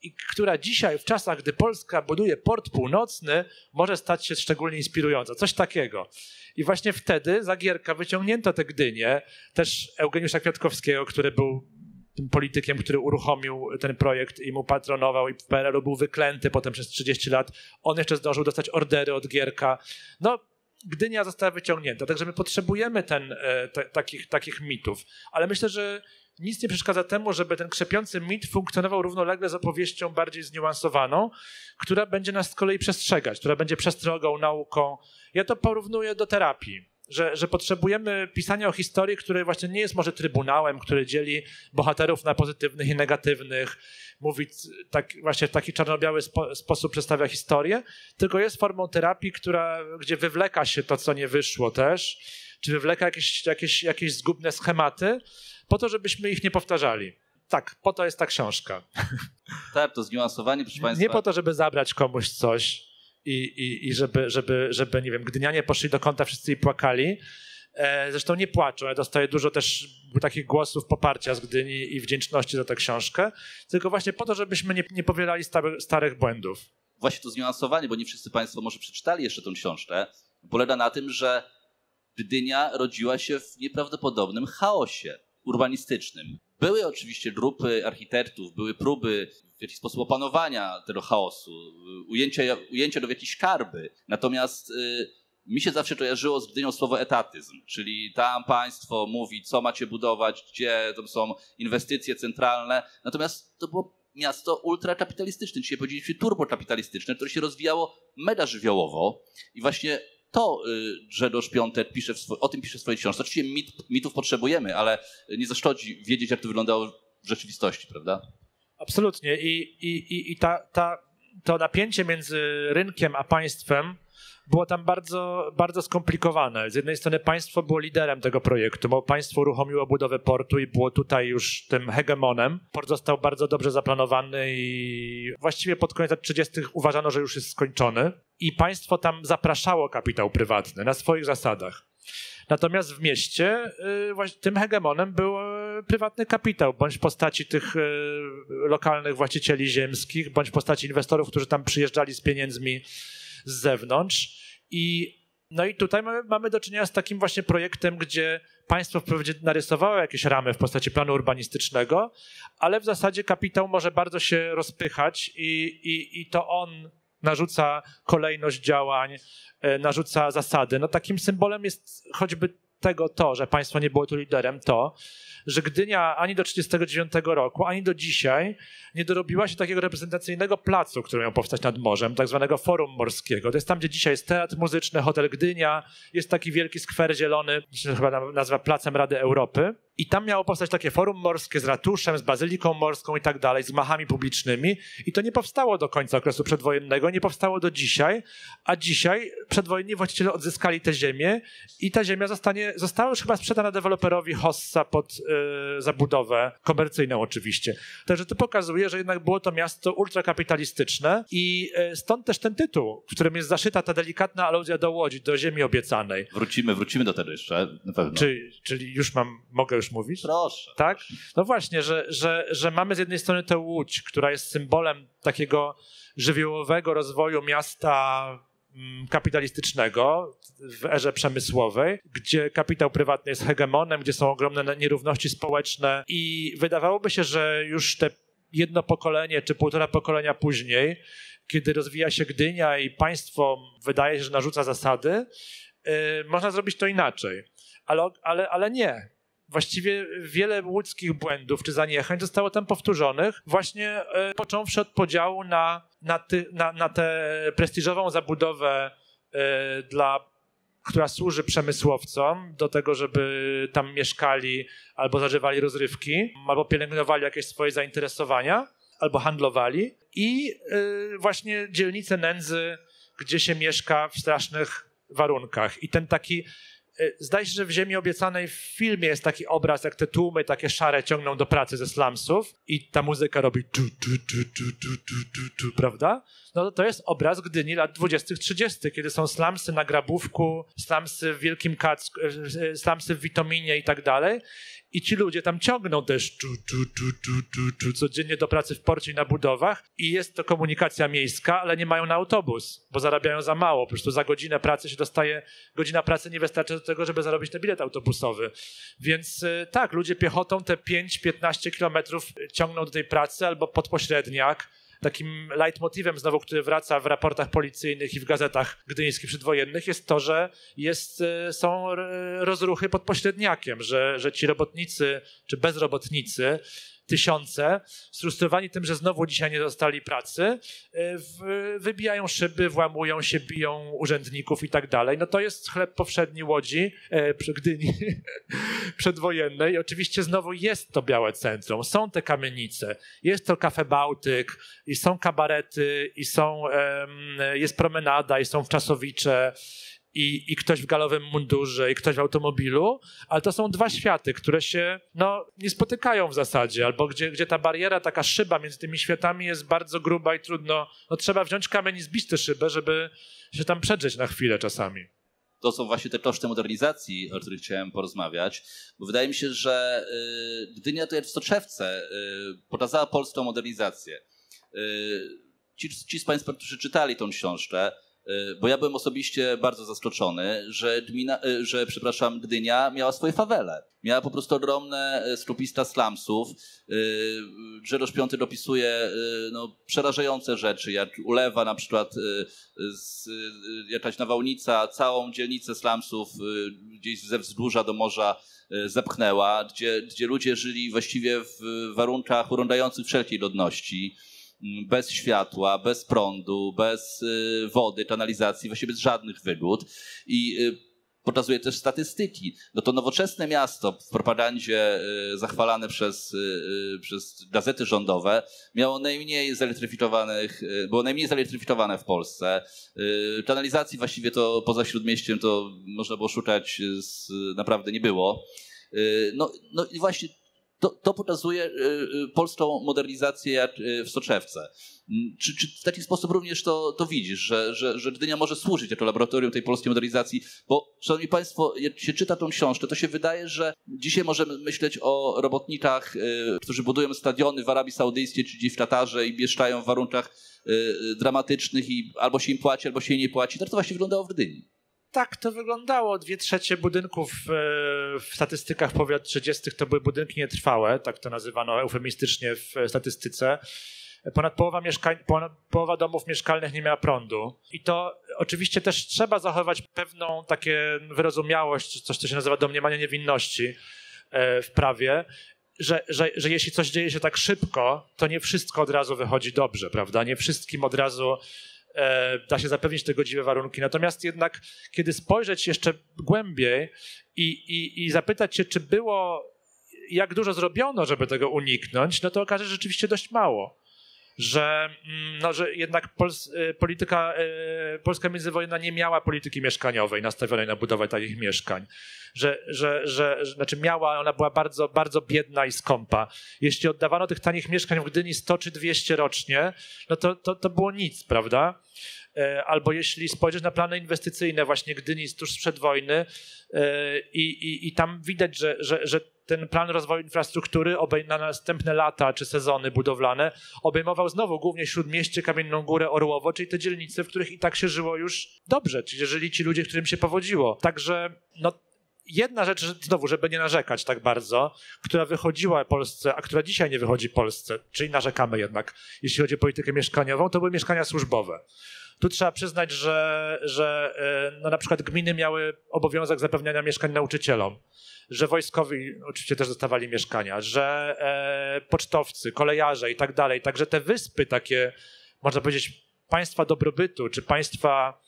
i która dzisiaj, w czasach, gdy Polska buduje port północny, może stać się szczególnie inspirująca. Coś takiego. I właśnie wtedy za Gierka wyciągnięto tę Gdynię, też Eugeniusza Kwiatkowskiego, który był tym politykiem, który uruchomił ten projekt i mu patronował i w PRL-u był wyklęty potem przez 30 lat. On jeszcze zdążył dostać ordery od Gierka. No, Gdynia została wyciągnięta, także my potrzebujemy ten, e, te, takich, takich mitów. Ale myślę, że nic nie przeszkadza temu, żeby ten krzepiący mit funkcjonował równolegle z opowieścią bardziej zniuansowaną, która będzie nas z kolei przestrzegać, która będzie przestrogą, nauką. Ja to porównuję do terapii że, że potrzebujemy pisania o historii, które właśnie nie jest może trybunałem, który dzieli bohaterów na pozytywnych i negatywnych, mówi tak, właśnie w taki czarno-biały spo, sposób przedstawia historię, tylko jest formą terapii, która, gdzie wywleka się to, co nie wyszło też, czy wywleka jakieś, jakieś, jakieś zgubne schematy, po to, żebyśmy ich nie powtarzali. Tak, po to jest ta książka. Tak, to zniuansowanie, proszę Państwa. Nie po to, żeby zabrać komuś coś, i, i, i żeby, żeby, żeby, nie wiem, gdynianie poszli do kąta wszyscy i płakali. E, zresztą nie płaczą, ja dostaję dużo też takich głosów poparcia z Gdyni i wdzięczności za tę książkę, tylko właśnie po to, żebyśmy nie, nie powielali starych, starych błędów. Właśnie to zniuansowanie, bo nie wszyscy Państwo może przeczytali jeszcze tę książkę, polega na tym, że Gdynia rodziła się w nieprawdopodobnym chaosie urbanistycznym. Były oczywiście grupy architektów, były próby w jakiś sposób opanowania tego chaosu, ujęcia, ujęcia do jakiejś karby. Natomiast y, mi się zawsze kojarzyło z Gdynią słowo etatyzm, czyli tam państwo mówi, co macie budować, gdzie tam są inwestycje centralne. Natomiast to było miasto ultrakapitalistyczne, dzisiaj powiedzieliśmy turbokapitalistyczne, które się rozwijało mega żywiołowo i właśnie to y, Grzegorz Piątek pisze o tym pisze w swojej książce. Oczywiście mit, mitów potrzebujemy, ale nie zaszkodzi wiedzieć, jak to wyglądało w rzeczywistości, prawda? Absolutnie. I, i, i ta, ta, to napięcie między rynkiem a państwem było tam bardzo, bardzo skomplikowane. Z jednej strony państwo było liderem tego projektu, bo państwo uruchomiło budowę portu i było tutaj już tym hegemonem. Port został bardzo dobrze zaplanowany i właściwie pod koniec lat 30. uważano, że już jest skończony. I państwo tam zapraszało kapitał prywatny na swoich zasadach. Natomiast w mieście y, tym hegemonem był y, prywatny kapitał, bądź w postaci tych y, lokalnych właścicieli ziemskich, bądź w postaci inwestorów, którzy tam przyjeżdżali z pieniędzmi z zewnątrz. I, no i tutaj mamy, mamy do czynienia z takim właśnie projektem, gdzie państwo wprawdzie narysowało jakieś ramy w postaci planu urbanistycznego, ale w zasadzie kapitał może bardzo się rozpychać i, i, i to on narzuca kolejność działań, e, narzuca zasady. No takim symbolem jest choćby tego to, że państwo nie było tu liderem, to, że Gdynia ani do 1939 roku, ani do dzisiaj nie dorobiła się takiego reprezentacyjnego placu, który miał powstać nad morzem, tak zwanego Forum Morskiego. To jest tam, gdzie dzisiaj jest teatr muzyczny, hotel Gdynia, jest taki wielki skwer zielony, się chyba nazywa Placem Rady Europy. I tam miało powstać takie forum morskie z ratuszem, z bazyliką morską i tak dalej, z machami publicznymi. I to nie powstało do końca okresu przedwojennego, nie powstało do dzisiaj, a dzisiaj przedwojenni właściciele odzyskali tę ziemię i ta ziemia zostanie, została już chyba sprzedana deweloperowi Hossa pod y, zabudowę komercyjną oczywiście. Także to pokazuje, że jednak było to miasto ultrakapitalistyczne i y, stąd też ten tytuł, w którym jest zaszyta ta delikatna aluzja do Łodzi, do ziemi obiecanej. Wrócimy, wrócimy do tego jeszcze, na pewno. Czyli, czyli już mam, mogę już mówić? Proszę. Tak? No właśnie, że, że, że mamy z jednej strony tę Łódź, która jest symbolem takiego żywiołowego rozwoju miasta mm, kapitalistycznego w erze przemysłowej, gdzie kapitał prywatny jest hegemonem, gdzie są ogromne nierówności społeczne i wydawałoby się, że już te jedno pokolenie czy półtora pokolenia później, kiedy rozwija się Gdynia i państwo wydaje się, że narzuca zasady, yy, można zrobić to inaczej. Ale, ale, ale nie właściwie wiele łódzkich błędów czy zaniechań zostało tam powtórzonych, właśnie e, począwszy od podziału na, na, ty, na, na tę prestiżową zabudowę e, dla która służy przemysłowcom do tego, żeby tam mieszkali albo zażywali rozrywki, albo pielęgnowali jakieś swoje zainteresowania, albo handlowali i e, właśnie dzielnice nędzy, gdzie się mieszka w strasznych warunkach. I ten taki E, zdaje się, że w Ziemi Obiecanej w filmie jest taki obraz, jak te tłumy takie szare ciągną do pracy ze slumsów i ta muzyka robi tu, tu, tu, tu, tu, tu, tu, tu prawda? No to jest obraz Gdyni lat 20-30, kiedy są slumsy na Grabówku, slumsy w Wielkim Kacku, e, e, slumsy w Witominie i tak dalej i ci ludzie tam ciągną też czu, czu, czu, czu, codziennie do pracy w porcie i na budowach i jest to komunikacja miejska, ale nie mają na autobus, bo zarabiają za mało. Po prostu za godzinę pracy się dostaje, godzina pracy nie wystarcza do tego, żeby zarobić ten bilet autobusowy. Więc y, tak, ludzie piechotą te 5-15 kilometrów ciągną do tej pracy albo pod pośredniak, takim leitmotivem znowu, który wraca w raportach policyjnych i w gazetach gdyńskich przedwojennych jest to, że jest, e, są rozruchy pod pośredniakiem, że, że ci robotnicy czy bezrobotnicy tysiące, sfrustrowani tym, że znowu dzisiaj nie dostali pracy, e, wybijają szyby, włamują się, biją urzędników i tak dalej. No to jest chleb powszedni Łodzi, e, Gdyni przedwojennej. I oczywiście znowu jest to białe centrum, są te kamienice, jest to kafe Bałtyk, i są kabarety, i są, jest promenada, i są wczasowicze, i, i ktoś w galowym mundurze, i ktoś w automobilu, ale to są dwa światy, które się no, nie spotykają w zasadzie, albo gdzie, gdzie ta bariera, taka szyba między tymi światami jest bardzo gruba i trudno. No, trzeba wziąć kamień i zbić tę szybę, żeby się tam przedrzeć na chwilę czasami. To są właśnie te koszty modernizacji, o których chciałem porozmawiać, bo wydaje mi się, że y, Gdynia to w soczewce y, pokazała polską modernizację. Y, ci, ci z Państwa, którzy czytali tą książkę, bo ja byłem osobiście bardzo zaskoczony, że, gmina, y, że przepraszam, Gdynia miała swoje fawele. Miała po prostu ogromne y, skrupista slumsów. Grzegorz Piąty dopisuje no, przerażające rzeczy, jak ulewa na przykład z, jakaś nawałnica całą dzielnicę slumsów gdzieś ze wzgórza do morza zepchnęła, gdzie, gdzie ludzie żyli właściwie w warunkach urągających wszelkiej godności bez światła, bez prądu, bez y, wody, kanalizacji, właściwie bez żadnych wygód. I y, pokazuje też statystyki. No to nowoczesne miasto w propagandzie y, zachwalane przez, przez gazety rządowe miało najmniej zelektryfikowanych, było najmniej zelektryfikowane w Polsce. Kanalizacji właściwie to poza śródmieściem to można było szukać, naprawdę nie było. No, no i właśnie to, to pokazuje y, y, polską modernizację y, w soczewce. Mm, czy, czy, w taki sposób również to, to widzisz, że, że, że Gdynia może służyć jako laboratorium tej polskiej modernizacji? Bo, szanowni państwo, jak się czyta tą książkę, to się wydaje, że dzisiaj możemy myśleć o robotnikach, którzy budują stadiony w Arabii Saudyjskiej czy w Katarze i mieszkają w warunkach dramatycznych i albo się im płaci, albo się im nie płaci. Tak to właśnie wyglądało w Gdyni tak to wyglądało. Dwie trzecie budynków e, w statystykach powiat 30 to były budynki nietrwałe, tak to nazywano eufemistycznie w statystyce. ponad połowa, ponad połowa domów mieszkalnych nie miała prądu. I to oczywiście też trzeba zachować pewną takie wyrozumiałość, coś, co się nazywa domniemanie niewinności e, w prawie, że, że, że jeśli coś dzieje się tak szybko, to nie wszystko od razu wychodzi dobrze, prawda? Nie wszystkim od razu da się zapewnić te godziwe warunki. Natomiast jednak, kiedy spojrzeć jeszcze głębiej i, i, i zapytać się, czy było, jak dużo zrobiono, żeby tego uniknąć, no to okaże się rzeczywiście dość mało że, mm, no, że jednak Pols y, polityka, y, polska międzywojenna nie miała polityki mieszkaniowej nastawionej na budowę takich mieszkań. Że, że, że, że, znaczy miała, ona była bardzo, bardzo biedna i skąpa. Jeśli oddawano tych tanich mieszkań w Gdyni 100 czy 200 rocznie, no to, to, to było nic, prawda? E, albo jeśli spojrzysz na plany inwestycyjne właśnie Gdyni tuż sprzed wojny i, i, i tam widać, że, że, że ten plan rozwoju infrastruktury na następne lata czy sezony budowlane obejmował znowu głównie Śródmieście, Kamienną Górę, Orłowo, czyli te dzielnice, w których i tak się żyło już dobrze, czyli żyli ci ludzie, którym się powodziło. Także no, jedna rzecz, znowu, żeby nie narzekać tak bardzo, która wychodziła Polsce, a która dzisiaj nie wychodzi Polsce, czyli narzekamy jednak, jeśli chodzi o politykę mieszkaniową, to były mieszkania służbowe. Tu trzeba przyznać, że, że e, no na przykład gminy miały obowiązek zapewniania mieszkań nauczycielom, że wojskowi oczywiście też dostawali mieszkania, że e, pocztowcy, kolejarze i tak dalej. Także te wyspy takie, można powiedzieć, państwa dobrobytu, czy państwa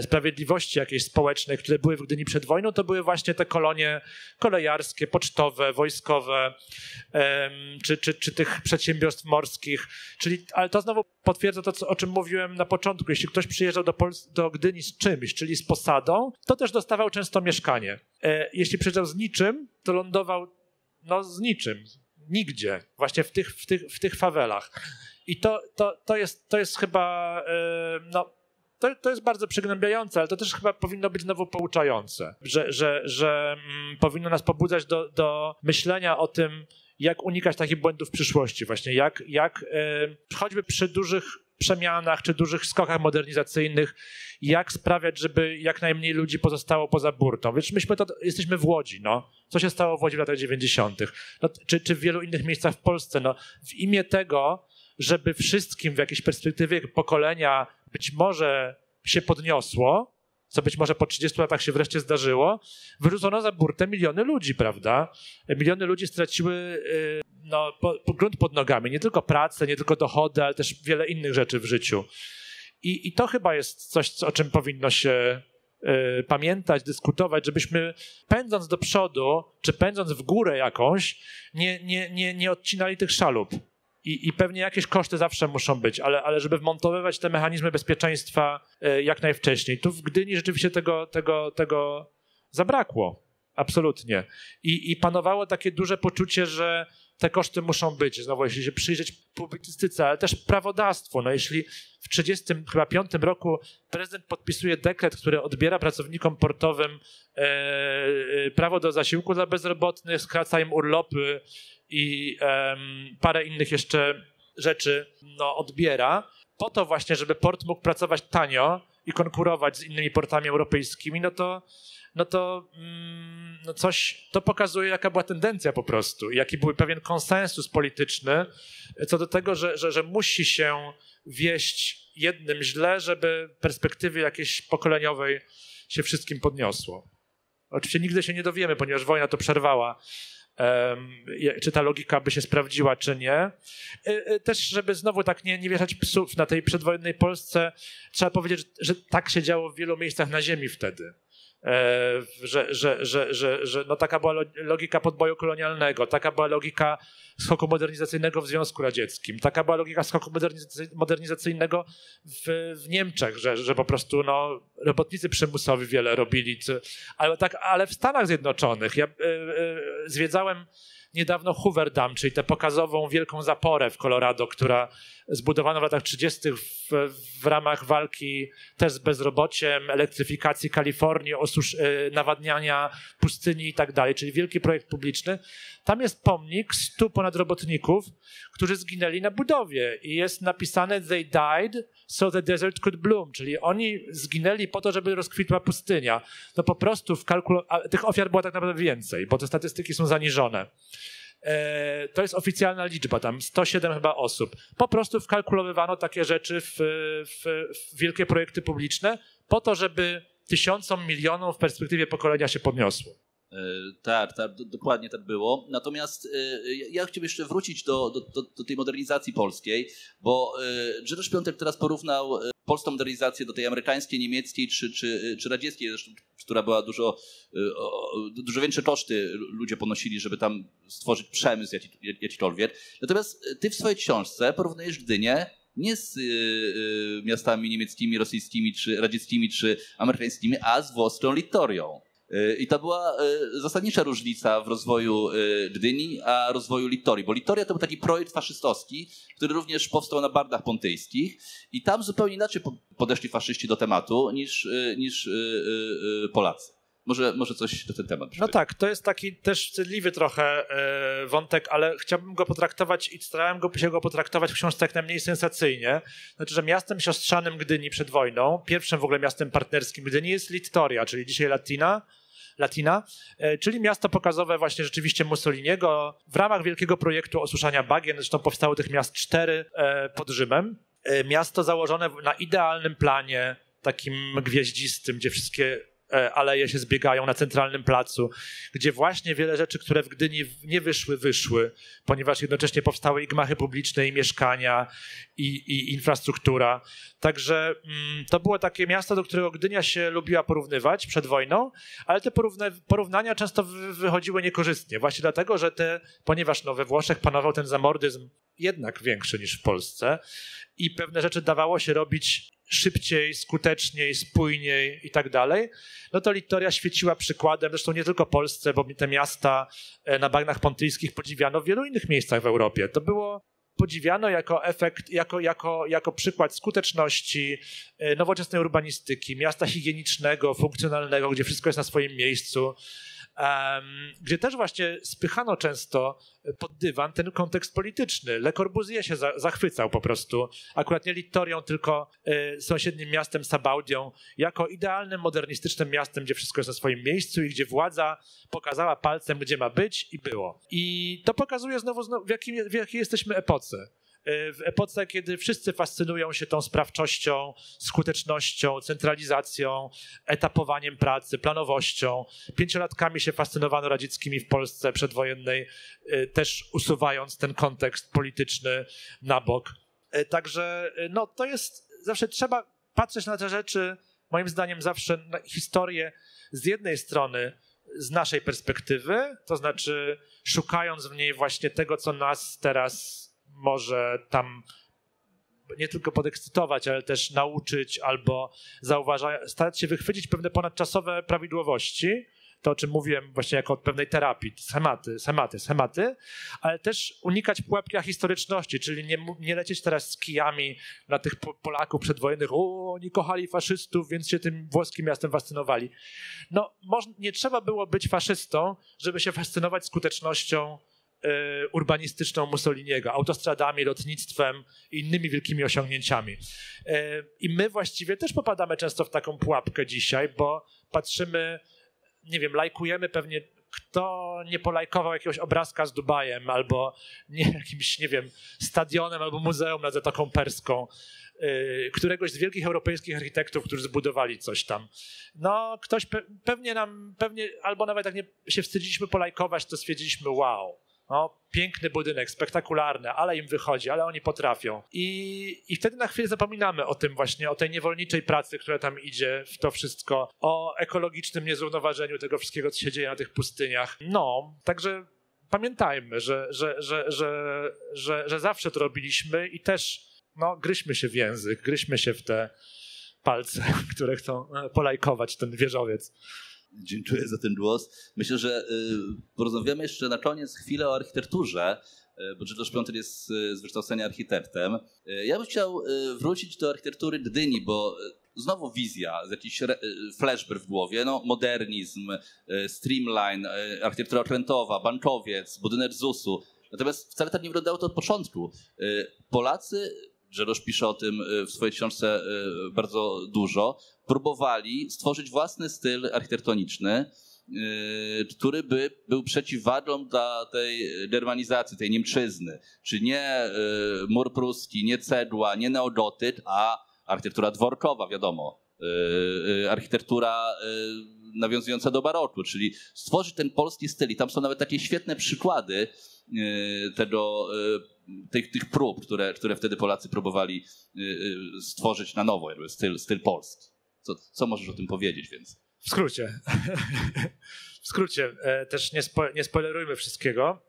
sprawiedliwości jakiejś społecznej, które były w Gdyni przed wojną, to były właśnie te kolonie kolejarskie, pocztowe, wojskowe, czy, czy, czy tych przedsiębiorstw morskich. Czyli, ale to znowu potwierdza to, o czym mówiłem na początku. Jeśli ktoś przyjeżdżał do, Pols do Gdyni z czymś, czyli z posadą, to też dostawał często mieszkanie. E, jeśli przyjeżdżał z niczym, to lądował no, z niczym, nigdzie, właśnie w tych, w tych, w tych fawelach. I to, to, to, jest, to jest chyba e, no, to, to jest bardzo przygnębiające, ale to też chyba powinno być znowu pouczające, że, że, że mm, powinno nas pobudzać do, do myślenia o tym, jak unikać takich błędów w przyszłości, właśnie jak, jak e, choćby przy dużych przemianach czy dużych skokach modernizacyjnych, jak sprawiać, żeby jak najmniej ludzi pozostało poza burtą. Wiesz, myśmy to, jesteśmy w Łodzi, no. Co się stało w Łodzi w latach 90., no, czy, czy w wielu innych miejscach w Polsce, no. W imię tego, żeby wszystkim w jakiejś perspektywie pokolenia być może się podniosło, co być może po 30 latach się wreszcie zdarzyło, wyrzucono za burtę miliony ludzi, prawda? Miliony ludzi straciły y, no, po, po grunt pod nogami, nie tylko pracę, nie tylko dochody, ale też wiele innych rzeczy w życiu. I, i to chyba jest coś, o czym powinno się y, pamiętać, dyskutować, żebyśmy pędząc do przodu, czy pędząc w górę jakąś, nie, nie, nie, nie odcinali tych szalup. I, I, pewnie jakieś koszty zawsze muszą być, ale, ale żeby wmontowywać te mechanizmy bezpieczeństwa e, jak najwcześniej. Tu w Gdyni rzeczywiście tego, tego, tego zabrakło. Absolutnie. I, I panowało takie duże poczucie, że te koszty muszą być. Znowu, jeśli się przyjrzeć publicystyce, ale też prawodawstwo. No, jeśli w 1935 roku prezydent podpisuje dekret, który odbiera pracownikom portowym e, e, prawo do zasiłku dla bezrobotnych, skraca im urlopy, i um, parę innych jeszcze rzeczy no, odbiera, po to właśnie, żeby port mógł pracować tanio i konkurować z innymi portami europejskimi, no to, no to mm, no coś, to pokazuje, jaka była tendencja po prostu jaki był pewien konsensus polityczny co do tego, że, że, że musi się wieść jednym źle, żeby w perspektywie jakiejś pokoleniowej się wszystkim podniosło. Oczywiście nigdy się nie dowiemy, ponieważ wojna to przerwała czy ta logika by się sprawdziła, czy nie. E, e, też, żeby znowu tak nie, nie wieszać psów na tej przedwojennej Polsce, trzeba powiedzieć, że, że tak się działo w wielu miejscach na ziemi wtedy. E, że, że, że, że, że no taka była logika podboju kolonialnego, taka była logika skoku modernizacyjnego w Związku Radzieckim, taka była logika skoku modernizacyjnego w, w Niemczech, że, że po prostu no, robotnicy przymusowi wiele robili, ale, tak, ale w Stanach Zjednoczonych. Ja y, y, zwiedzałem niedawno Hoover Dam, czyli tę pokazową wielką zaporę w Colorado, która zbudowano w latach 30. W, w ramach walki też z bezrobociem, elektryfikacji Kalifornii, osusz, e, nawadniania pustyni i tak dalej, czyli wielki projekt publiczny. Tam jest pomnik stu ponad robotników, którzy zginęli na budowie i jest napisane they died so the desert could bloom, czyli oni zginęli po to, żeby rozkwitła pustynia. No po prostu w kalkulu... tych ofiar było tak naprawdę więcej, bo te statystyki są zaniżone. E, to jest oficjalna liczba, tam 107 chyba osób. Po prostu wkalkulowywano takie rzeczy w, w, w wielkie projekty publiczne po to, żeby tysiącom, milionom w perspektywie pokolenia się podniosło. E, tak, tak, dokładnie tak było. Natomiast e, ja chciałbym jeszcze wrócić do, do, do, tej modernizacji polskiej, bo Grzegorz Piątek teraz porównał polską modernizację do tej amerykańskiej, niemieckiej czy, czy, czy radzieckiej, która była dużo, dużo większe koszty ludzie ponosili, żeby tam stworzyć przemysł jakikolwiek. Natomiast ty w swojej książce porównujesz Gdynię nie z y, y, miastami niemieckimi, rosyjskimi, czy radzieckimi, czy amerykańskimi, a z włoską Littorią. Y, I to była y, zasadnicza różnica w rozwoju y, Gdyni, a rozwoju Littorii, bo Littoria to był taki projekt faszystowski, który również powstał na Bardach Pontyjskich i tam zupełnie inaczej podeszli faszyści do tematu niż, niż Polacy. Może, może coś na ten temat. No tak, to jest taki też wstydliwy trochę wątek, ale chciałbym go potraktować i starałem go, się go potraktować w książce jak najmniej sensacyjnie. Znaczy, że miastem siostrzanym Gdyni przed wojną, pierwszym w ogóle miastem partnerskim Gdyni jest Littoria, czyli dzisiaj Latina, Latina, e, czyli miasto pokazowe właśnie rzeczywiście Mussoliniego w ramach wielkiego projektu osuszania bagien, zresztą powstało tych miast cztery e, pod Rzymem. E, miasto założone na idealnym planie, takim gwieździstym, gdzie wszystkie aleje się zbiegają na centralnym placu, gdzie właśnie wiele rzeczy, które w Gdyni nie wyszły, wyszły, ponieważ jednocześnie powstały i gmachy publiczne, i mieszkania, i, i infrastruktura. Także mm, to było takie miasto, do którego Gdynia się lubiła porównywać przed wojną, ale te porównania często wychodziły niekorzystnie, właśnie dlatego, że te, ponieważ no, we Włoszech panował ten zamordyzm jednak większy niż w Polsce i pewne rzeczy dawało się robić szybciej, skuteczniej, spójniej i tak dalej, no to Littoria świeciła przykładem, zresztą nie tylko Polsce, bo te miasta e, na bagnach pontyjskich podziwiano w wielu innych miejscach w Europie. To było podziwiano jako efekt, jako, jako, jako przykład skuteczności, e, nowoczesnej urbanistyki, miasta higienicznego, funkcjonalnego, gdzie wszystko jest na swoim miejscu gdzie też właśnie spychano często pod dywan ten kontekst polityczny. Le Corbusier się za, zachwycał po prostu, akurat nie Littorią, tylko y, sąsiednim miastem Sabaudią, jako idealnym, modernistycznym miastem, gdzie wszystko jest na swoim miejscu i gdzie władza pokazała palcem, gdzie ma być i było. I to pokazuje znowu, w, w jakiej jesteśmy epoce w epoce, kiedy wszyscy fascynują się tą sprawczością, skutecznością, centralizacją, etapowaniem pracy, planowością. Pięciolatkami się fascynowano radzieckimi w Polsce przedwojennej, y, też usuwając ten kontekst polityczny na bok. Y, także no, to jest, zawsze trzeba patrzeć na te rzeczy, moim zdaniem zawsze na historię z jednej strony z naszej perspektywy, to znaczy szukając w niej właśnie tego, co nas teraz może tam nie tylko podekscytować, ale też nauczyć albo zauważać, starać się wychwycić pewne ponadczasowe prawidłowości, to o czym mówiłem właśnie jako od pewnej terapii, schematy, schematy, schematy, ale też unikać pułapki historyczności, czyli nie, nie lecieć teraz z kijami na tych Polaków przedwojennych, o, oni kochali faszystów, więc się tym włoskim miastem fascynowali. No, nie trzeba było być faszystą, żeby się fascynować skutecznością urbanistyczną Mussoliniego, autostradami, lotnictwem i innymi wielkimi osiągnięciami. E, I my właściwie też popadamy często w taką pułapkę dzisiaj, bo patrzymy, nie wiem, lajkujemy pewnie kto nie polajkował jakiegoś obrazka z Dubajem albo nie, jakimś, nie wiem, stadionem albo muzeum nad Zatoką Perską, yy, któregoś z wielkich europejskich architektów, którzy zbudowali coś tam. No, ktoś pe pewnie nam, pewnie, albo nawet jak nie się wstydziliśmy polajkować, to stwierdziliśmy wow. No, piękny budynek, spektakularny, ale im wychodzi, ale oni potrafią. I, I wtedy na chwilę zapominamy o tym właśnie, o tej niewolniczej pracy, która tam idzie w to wszystko, o ekologicznym niezrównoważeniu tego wszystkiego, co się dzieje na tych pustyniach. No, także pamiętajmy, że, że, że, że, że, że zawsze to robiliśmy i też no, gryźmy się w język, gryźmy się w te palce, które chcą polajkować ten wieżowiec. Dziękuję za ten głos. Myślę, że y, porozmawiamy jeszcze na koniec chwilę o architekturze, y, bo Grzegorz Piątek jest y, z wykształcenia architektem. Ja bym chciał wrócić do architektury Gdyni, bo znowu wizja, jakiś flashback w głowie, no, modernizm, streamline, architektura okrętowa, bankowiec, budynek ZUS-u. Natomiast wcale tak nie wyglądało to od początku. Polacy Grzegorz pisze o tym w swojej książce bardzo dużo, próbowali stworzyć własny styl architektoniczny który by był przeciwwadą dla tej germanizacji, tej Niemczyzny. Czy nie mur pruski, nie cedła, nie neogotyt, a architektura dworkowa, wiadomo. Architektura nawiązująca do baroku, czyli stworzyć ten polski styl. I tam są nawet takie świetne przykłady tego, tych, tych prób, które, które wtedy Polacy próbowali stworzyć na nowo, jakby styl, styl polski. Co, co możesz o tym powiedzieć więcej? W skrócie. w skrócie, e, też nie, spo, nie spoilerujmy wszystkiego.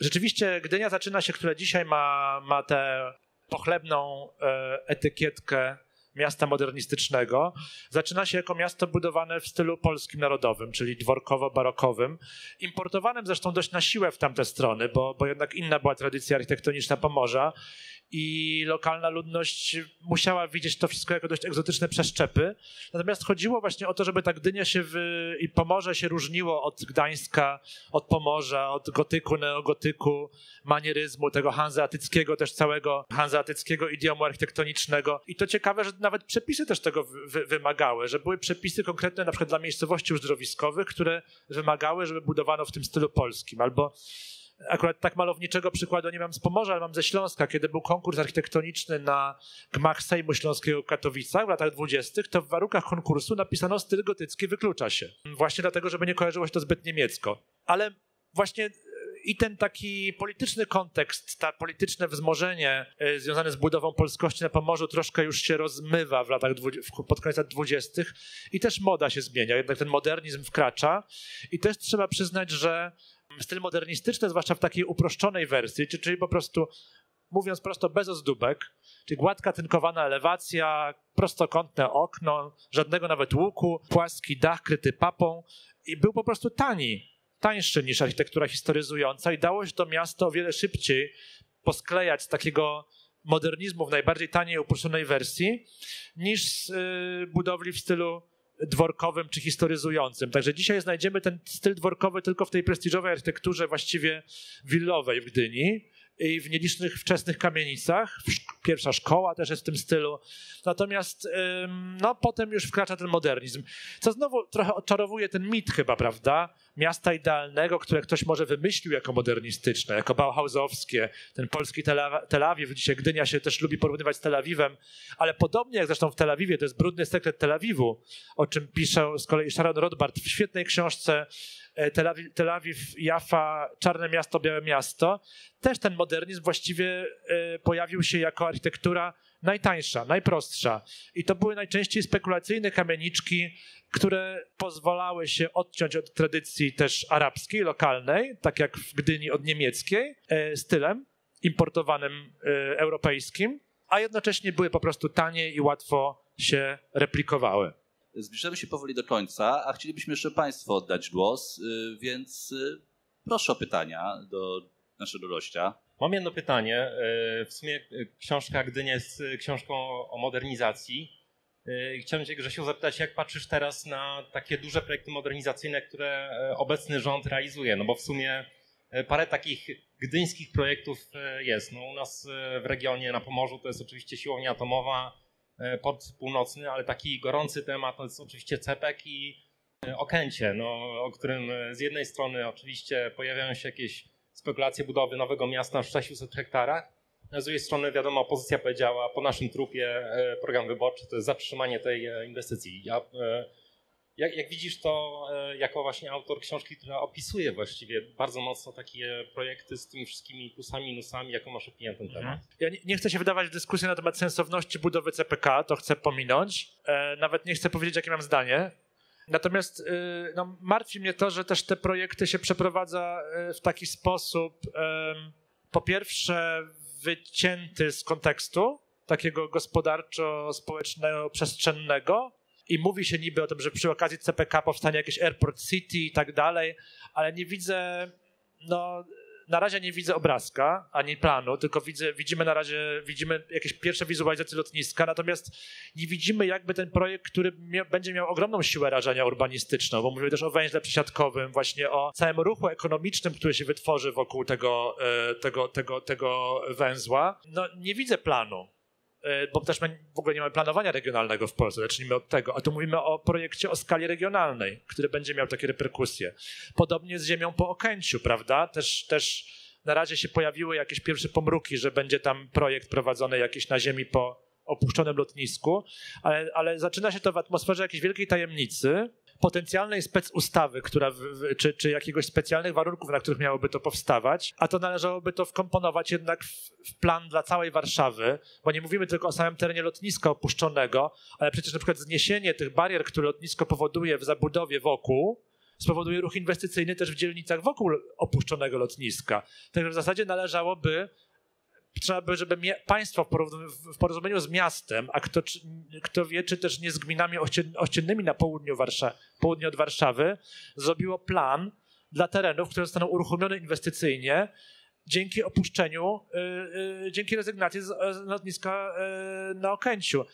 Rzeczywiście Gdynia zaczyna się, która dzisiaj ma, ma tę pochlebną e, etykietkę miasta modernistycznego. Zaczyna się jako miasto budowane w stylu polskim narodowym, czyli dworkowo-barokowym, importowanym zresztą dość na siłę w tamte strony, bo, bo jednak inna była tradycja architektoniczna Pomorza i lokalna ludność musiała widzieć to wszystko jako dość egzotyczne przeszczepy. Natomiast chodziło właśnie o to, żeby ta Gdynia się i Pomorze się różniło od Gdańska, od Pomorza, od gotyku, neogotyku, manieryzmu, tego hanzeatyckiego też całego hanzeatyckiego idiomu architektonicznego. I to ciekawe, że nawet przepisy też tego wy, wymagały, że były przepisy konkretne na przykład dla miejscowości uzdrowiskowych, które wymagały, żeby budowano w tym stylu polskim. Albo akurat tak malowniczego przykładu nie mam z Pomorza, ale mam ze Śląska, kiedy był konkurs architektoniczny na gmach Sejmu Śląskiego w Katowicach w latach dwudziestych, to w warunkach konkursu napisano styl gotycki wyklucza się. Właśnie dlatego, żeby nie kojarzyło się to zbyt niemiecko. Ale właśnie i ten taki polityczny kontekst, ta polityczne wzmożenie y, związane z budową polskości na Pomorzu troszkę już się rozmywa w latach, pod koniec lat dwudziestych i też moda się zmienia, jednak ten modernizm wkracza i też trzeba przyznać, że styl modernistyczny, zwłaszcza w takiej uproszczonej wersji, czyli po prostu mówiąc prosto, bez ozdóbek, czyli gładka tynkowana elewacja, prostokątne okno, żadnego nawet łuku, płaski dach kryty papą i był po prostu tani, tańszy niż architektura historyzująca i dało się to miasto o wiele szybciej posklejać z takiego modernizmu w najbardziej taniej, uproszczonej wersji niż z y, budowli w stylu dworkowym czy historyzującym. Także dzisiaj znajdziemy ten styl dworkowy tylko w tej prestiżowej architekturze właściwie willowej w Gdyni i w nielicznych wczesnych kamienicach. Pierwsza szkoła też jest w tym stylu. Natomiast no, potem już wkracza ten modernizm, co znowu trochę odczarowuje ten mit chyba, prawda? Miasta idealnego, które ktoś może wymyślił jako modernistyczne, jako bauhausowskie. Ten polski Tel Awiw, dzisiaj Gdynia się też lubi porównywać z Tel Awiwem, ale podobnie jak zresztą w Tel Awiwie, to jest brudny sekret Tel Awiwu, o czym pisze z kolei Sharon Rothbard w świetnej książce E, Tel Awiw, Tel Awiw, Jaffa, Czarne Miasto, Białe Miasto, też ten modernizm właściwie e, pojawił się jako architektura najtańsza, najprostsza. I to były najczęściej spekulacyjne kamieniczki, które pozwalały się odciąć od tradycji też arabskiej, lokalnej, tak jak w Gdyni od niemieckiej, e, stylem importowanym europejskim, a jednocześnie były po prostu tanie i łatwo się replikowały. Zbliżamy się powoli do końca, a chcielibyśmy jeszcze Państwu oddać głos, y, więc y, proszę o pytania do naszego gościa. Mam jedno pytanie. Y, w sumie książka Gdynia jest książką o modernizacji. Chciałem Cię, Grzesiu, zapytać, jak patrzysz teraz na takie duże projekty modernizacyjne, które obecny rząd realizuje? No bo w sumie parę takich gdyńskich projektów jest. No u nas w regionie na Pomorzu to jest oczywiście siłownia atomowa, E, port północny, ale taki gorący temat to jest oczywiście CEPEK i e, Okęcie, no, o którym e, z jednej strony oczywiście pojawiają się jakieś spekulacje budowy nowego miasta w 600 hektarach, a z drugiej strony wiadomo, opozycja powiedziała po naszym trupie program wyborczy to jest zatrzymanie tej inwestycji. Ja jak, jak, widzisz to e, jako właśnie autor książki, która opisuje właściwie bardzo mocno takie projekty z tymi wszystkimi plusami, minusami, jaką masz opinię na ten temat? Mhm. Ja nie, nie, chcę się wydawać dyskusji na temat sensowności budowy CPK, to chcę pominąć. E, nawet nie chcę powiedzieć, jakie mam zdanie. Natomiast e, no, martwi mnie to, że też te projekty się przeprowadza e, w taki sposób, po pierwsze wycięty z kontekstu, takiego gospodarczo-społecznego, przestrzennego, i mówi się niby o tym, że przy okazji CPK powstanie jakieś Airport City i tak dalej, ale nie widzę, no na razie nie widzę obrazka ani planu, tylko widzę, widzimy na razie widzimy jakieś pierwsze wizualizacje lotniska, natomiast nie widzimy jakby ten projekt, który będzie miał ogromną siłę rażenia urbanistyczną, bo mówimy też o węźle przesiadkowym, właśnie o całym ruchu ekonomicznym, który się wytworzy wokół tego, e, tego, tego, tego węzła. No nie widzę planu. E, bo też my w ogóle nie mamy planowania regionalnego w Polsce, zacznijmy od tego, a tu mówimy o projekcie o skali regionalnej, który będzie miał takie reperkusje. Podobnie z ziemią po Okęciu, prawda? Też, też na razie się pojawiły jakieś pierwsze pomruki, że będzie tam projekt prowadzony jakiś na ziemi po opuszczonym lotnisku, ale, ale zaczyna się to w atmosferze jakiejś wielkiej tajemnicy, potencjalnej specustawy, która w, w, czy, czy jakiegoś specjalnych warunków, na których miałoby to powstawać, a to należałoby to wkomponować jednak w, w, plan dla całej Warszawy, bo nie mówimy tylko o samym terenie lotniska opuszczonego, ale przecież na przykład zniesienie tych barier, które lotnisko powoduje w zabudowie wokół, spowoduje ruch inwestycyjny też w dzielnicach wokół opuszczonego lotniska. Także w zasadzie należałoby trzeba by, żeby państwo w porozumieniu z miastem, a kto, kto wie, czy też nie z gminami ościennymi na południu, Warsza, południu od Warszawy, zrobiło plan dla terenów, które zostaną uruchomione inwestycyjnie dzięki opuszczeniu, yy, yy, dzięki rezygnacji z, lotniska yy, na Okęciu.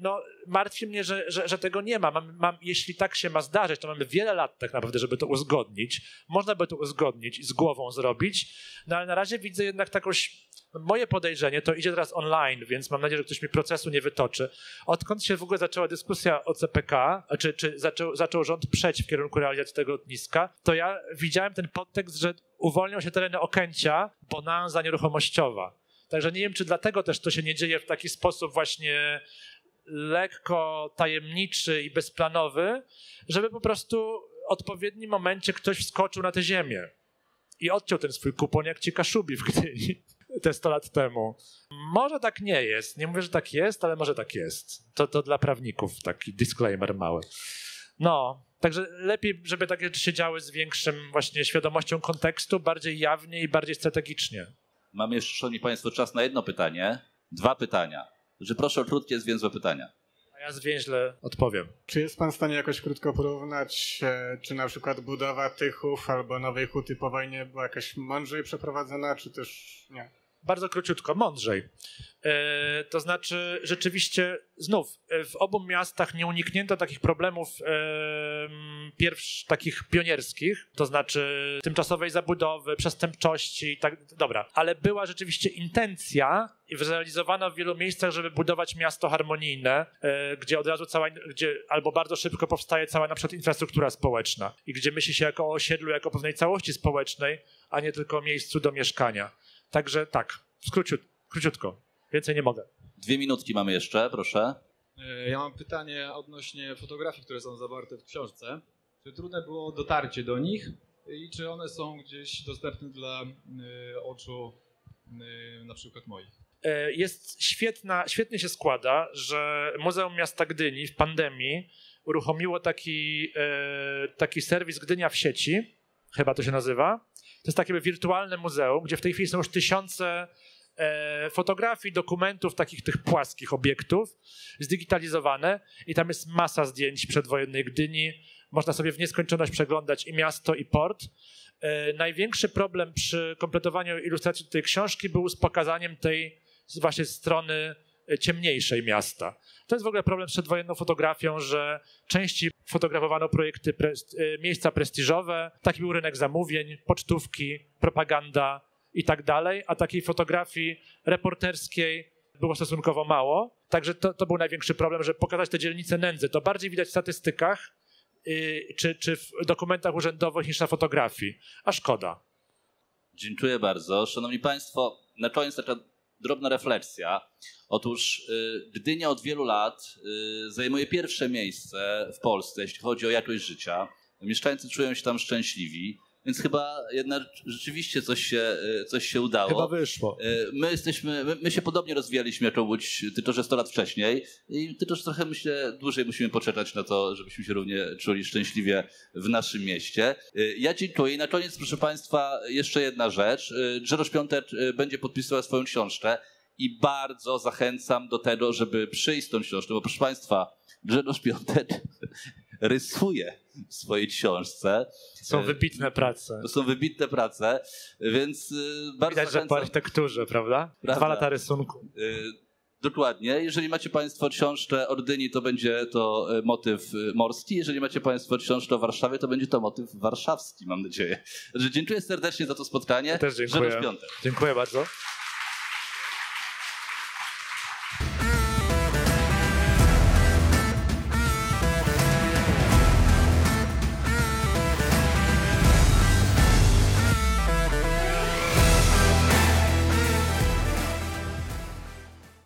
No, martwi mnie, że, że, że tego nie ma. Mam, mam, jeśli tak się ma zdarzyć, to mamy wiele lat tak naprawdę, żeby to uzgodnić. Można by to uzgodnić i z głową zrobić, no ale na razie widzę jednak taką Moje podejrzenie to idzie teraz online, więc mam nadzieję, że ktoś mi procesu nie wytoczy. Odkąd się w ogóle zaczęła dyskusja o CPK, czy, czy zaczął, zaczął rząd przeć w kierunku realizacji tego lotniska, to ja widziałem ten podtekst, że uwolnią się tereny Okęcia, bonanza nieruchomościowa. Także nie wiem, czy dlatego też to się nie dzieje w taki sposób właśnie lekko tajemniczy i bezplanowy, żeby po prostu w odpowiednim momencie ktoś wskoczył na tę ziemię i odciął ten swój kupon jak ci Kaszubi w Gdyni te 100 lat temu. Może tak nie jest. Nie mówię, że tak jest, ale może tak jest. To, to dla prawników taki disclaimer mały. No, także lepiej, żeby takie rzeczy się działy z większym właśnie świadomością kontekstu, bardziej jawnie i bardziej strategicznie. Mamy jeszcze, szanowni państwo, czas na jedno pytanie. Dwa pytania. Że proszę o krótkie, zwięzłe pytania ja zwięźle odpowiem. Czy jest pan w stanie jakoś krótko porównać, e, czy na przykład budowa Tychów albo Nowej Huty po wojnie była jakaś mądrzej przeprowadzona, czy też nie? Bardzo króciutko, mądrzej. E, to znaczy, rzeczywiście, znów, e, w obu miastach nie uniknięto takich problemów e, pierwsz, takich pionierskich, to znaczy tymczasowej zabudowy, przestępczości i tak, dobra, ale była rzeczywiście intencja i zrealizowano w wielu miejscach, żeby budować miasto harmonijne, gdzie od razu cała, gdzie albo bardzo szybko powstaje cała na przykład infrastruktura społeczna i gdzie myśli się jako o osiedlu, jako pewnej całości społecznej, a nie tylko miejscu do mieszkania. Także tak, skróciut, króciutko. Więcej nie mogę. Dwie minutki mamy jeszcze, proszę. E, ja mam pytanie odnośnie fotografii, które są zawarte w książce. Czy trudne było dotarcie do nich i czy one są gdzieś dostępne dla y, oczu y, na przykład moich? Jest świetna, świetnie się składa, że Muzeum Miasta Gdyni w pandemii uruchomiło taki, taki serwis Gdynia w sieci, chyba to się nazywa. To jest takie wirtualne muzeum, gdzie w tej chwili są już tysiące e, fotografii, dokumentów, takich tych płaskich obiektów, zdigitalizowane i tam jest masa zdjęć przedwojennej Gdyni. Można sobie w nieskończoność przeglądać i miasto, i port. E, największy problem przy kompletowaniu ilustracji tej książki był z pokazaniem tej właśnie strony ciemniejszej miasta. To jest w ogóle problem z przedwojenną fotografią, że częściej fotografowano projekty, pre, miejsca prestiżowe, taki był rynek zamówień, pocztówki, propaganda, i tak dalej, a takiej fotografii reporterskiej było stosunkowo mało. Także to, to był największy problem, żeby pokazać te dzielnice nędzy. To bardziej widać w statystykach yy, czy, czy w dokumentach urzędowych niż na fotografii. A szkoda. Dziękuję bardzo. Szanowni Państwo, na koniec taka drobna refleksja. Otóż yy, Gdynia od wielu lat yy, zajmuje pierwsze miejsce w Polsce, jeśli chodzi o jakość życia. Mieszkańcy czują się tam szczęśliwi. Więc chyba jednak rzeczywiście coś się, e, coś się udało. Chyba wyszło. E, my jesteśmy, my, my się podobnie rozwijaliśmy jako Łódź, tylko że 100 lat wcześniej i tylko że trochę myślę dłużej musimy poczekać na to, żebyśmy się równie czuli szczęśliwie w naszym mieście. E, ja dziękuję i na koniec proszę Państwa jeszcze jedna rzecz. Grzegorz Piątek będzie podpisywał swoją książkę i bardzo zachęcam do tego, żeby przyjść z tą książką, bo proszę Państwa, Grzegorz Piątek rysuje w swojej książce. Są wybitne prace. To są wybitne prace, więc y, bardzo Widać, zachęcam. że po architekturze, prawda? prawda? Dwa lata rysunku. Y, dokładnie. Jeżeli macie Państwo książkę o Rdyni, to będzie to motyw morski. Jeżeli macie Państwo książkę o Warszawie, to będzie to motyw warszawski, mam nadzieję. Dziękuję serdecznie za to spotkanie. Ja też dziękuję. Dziękuję bardzo.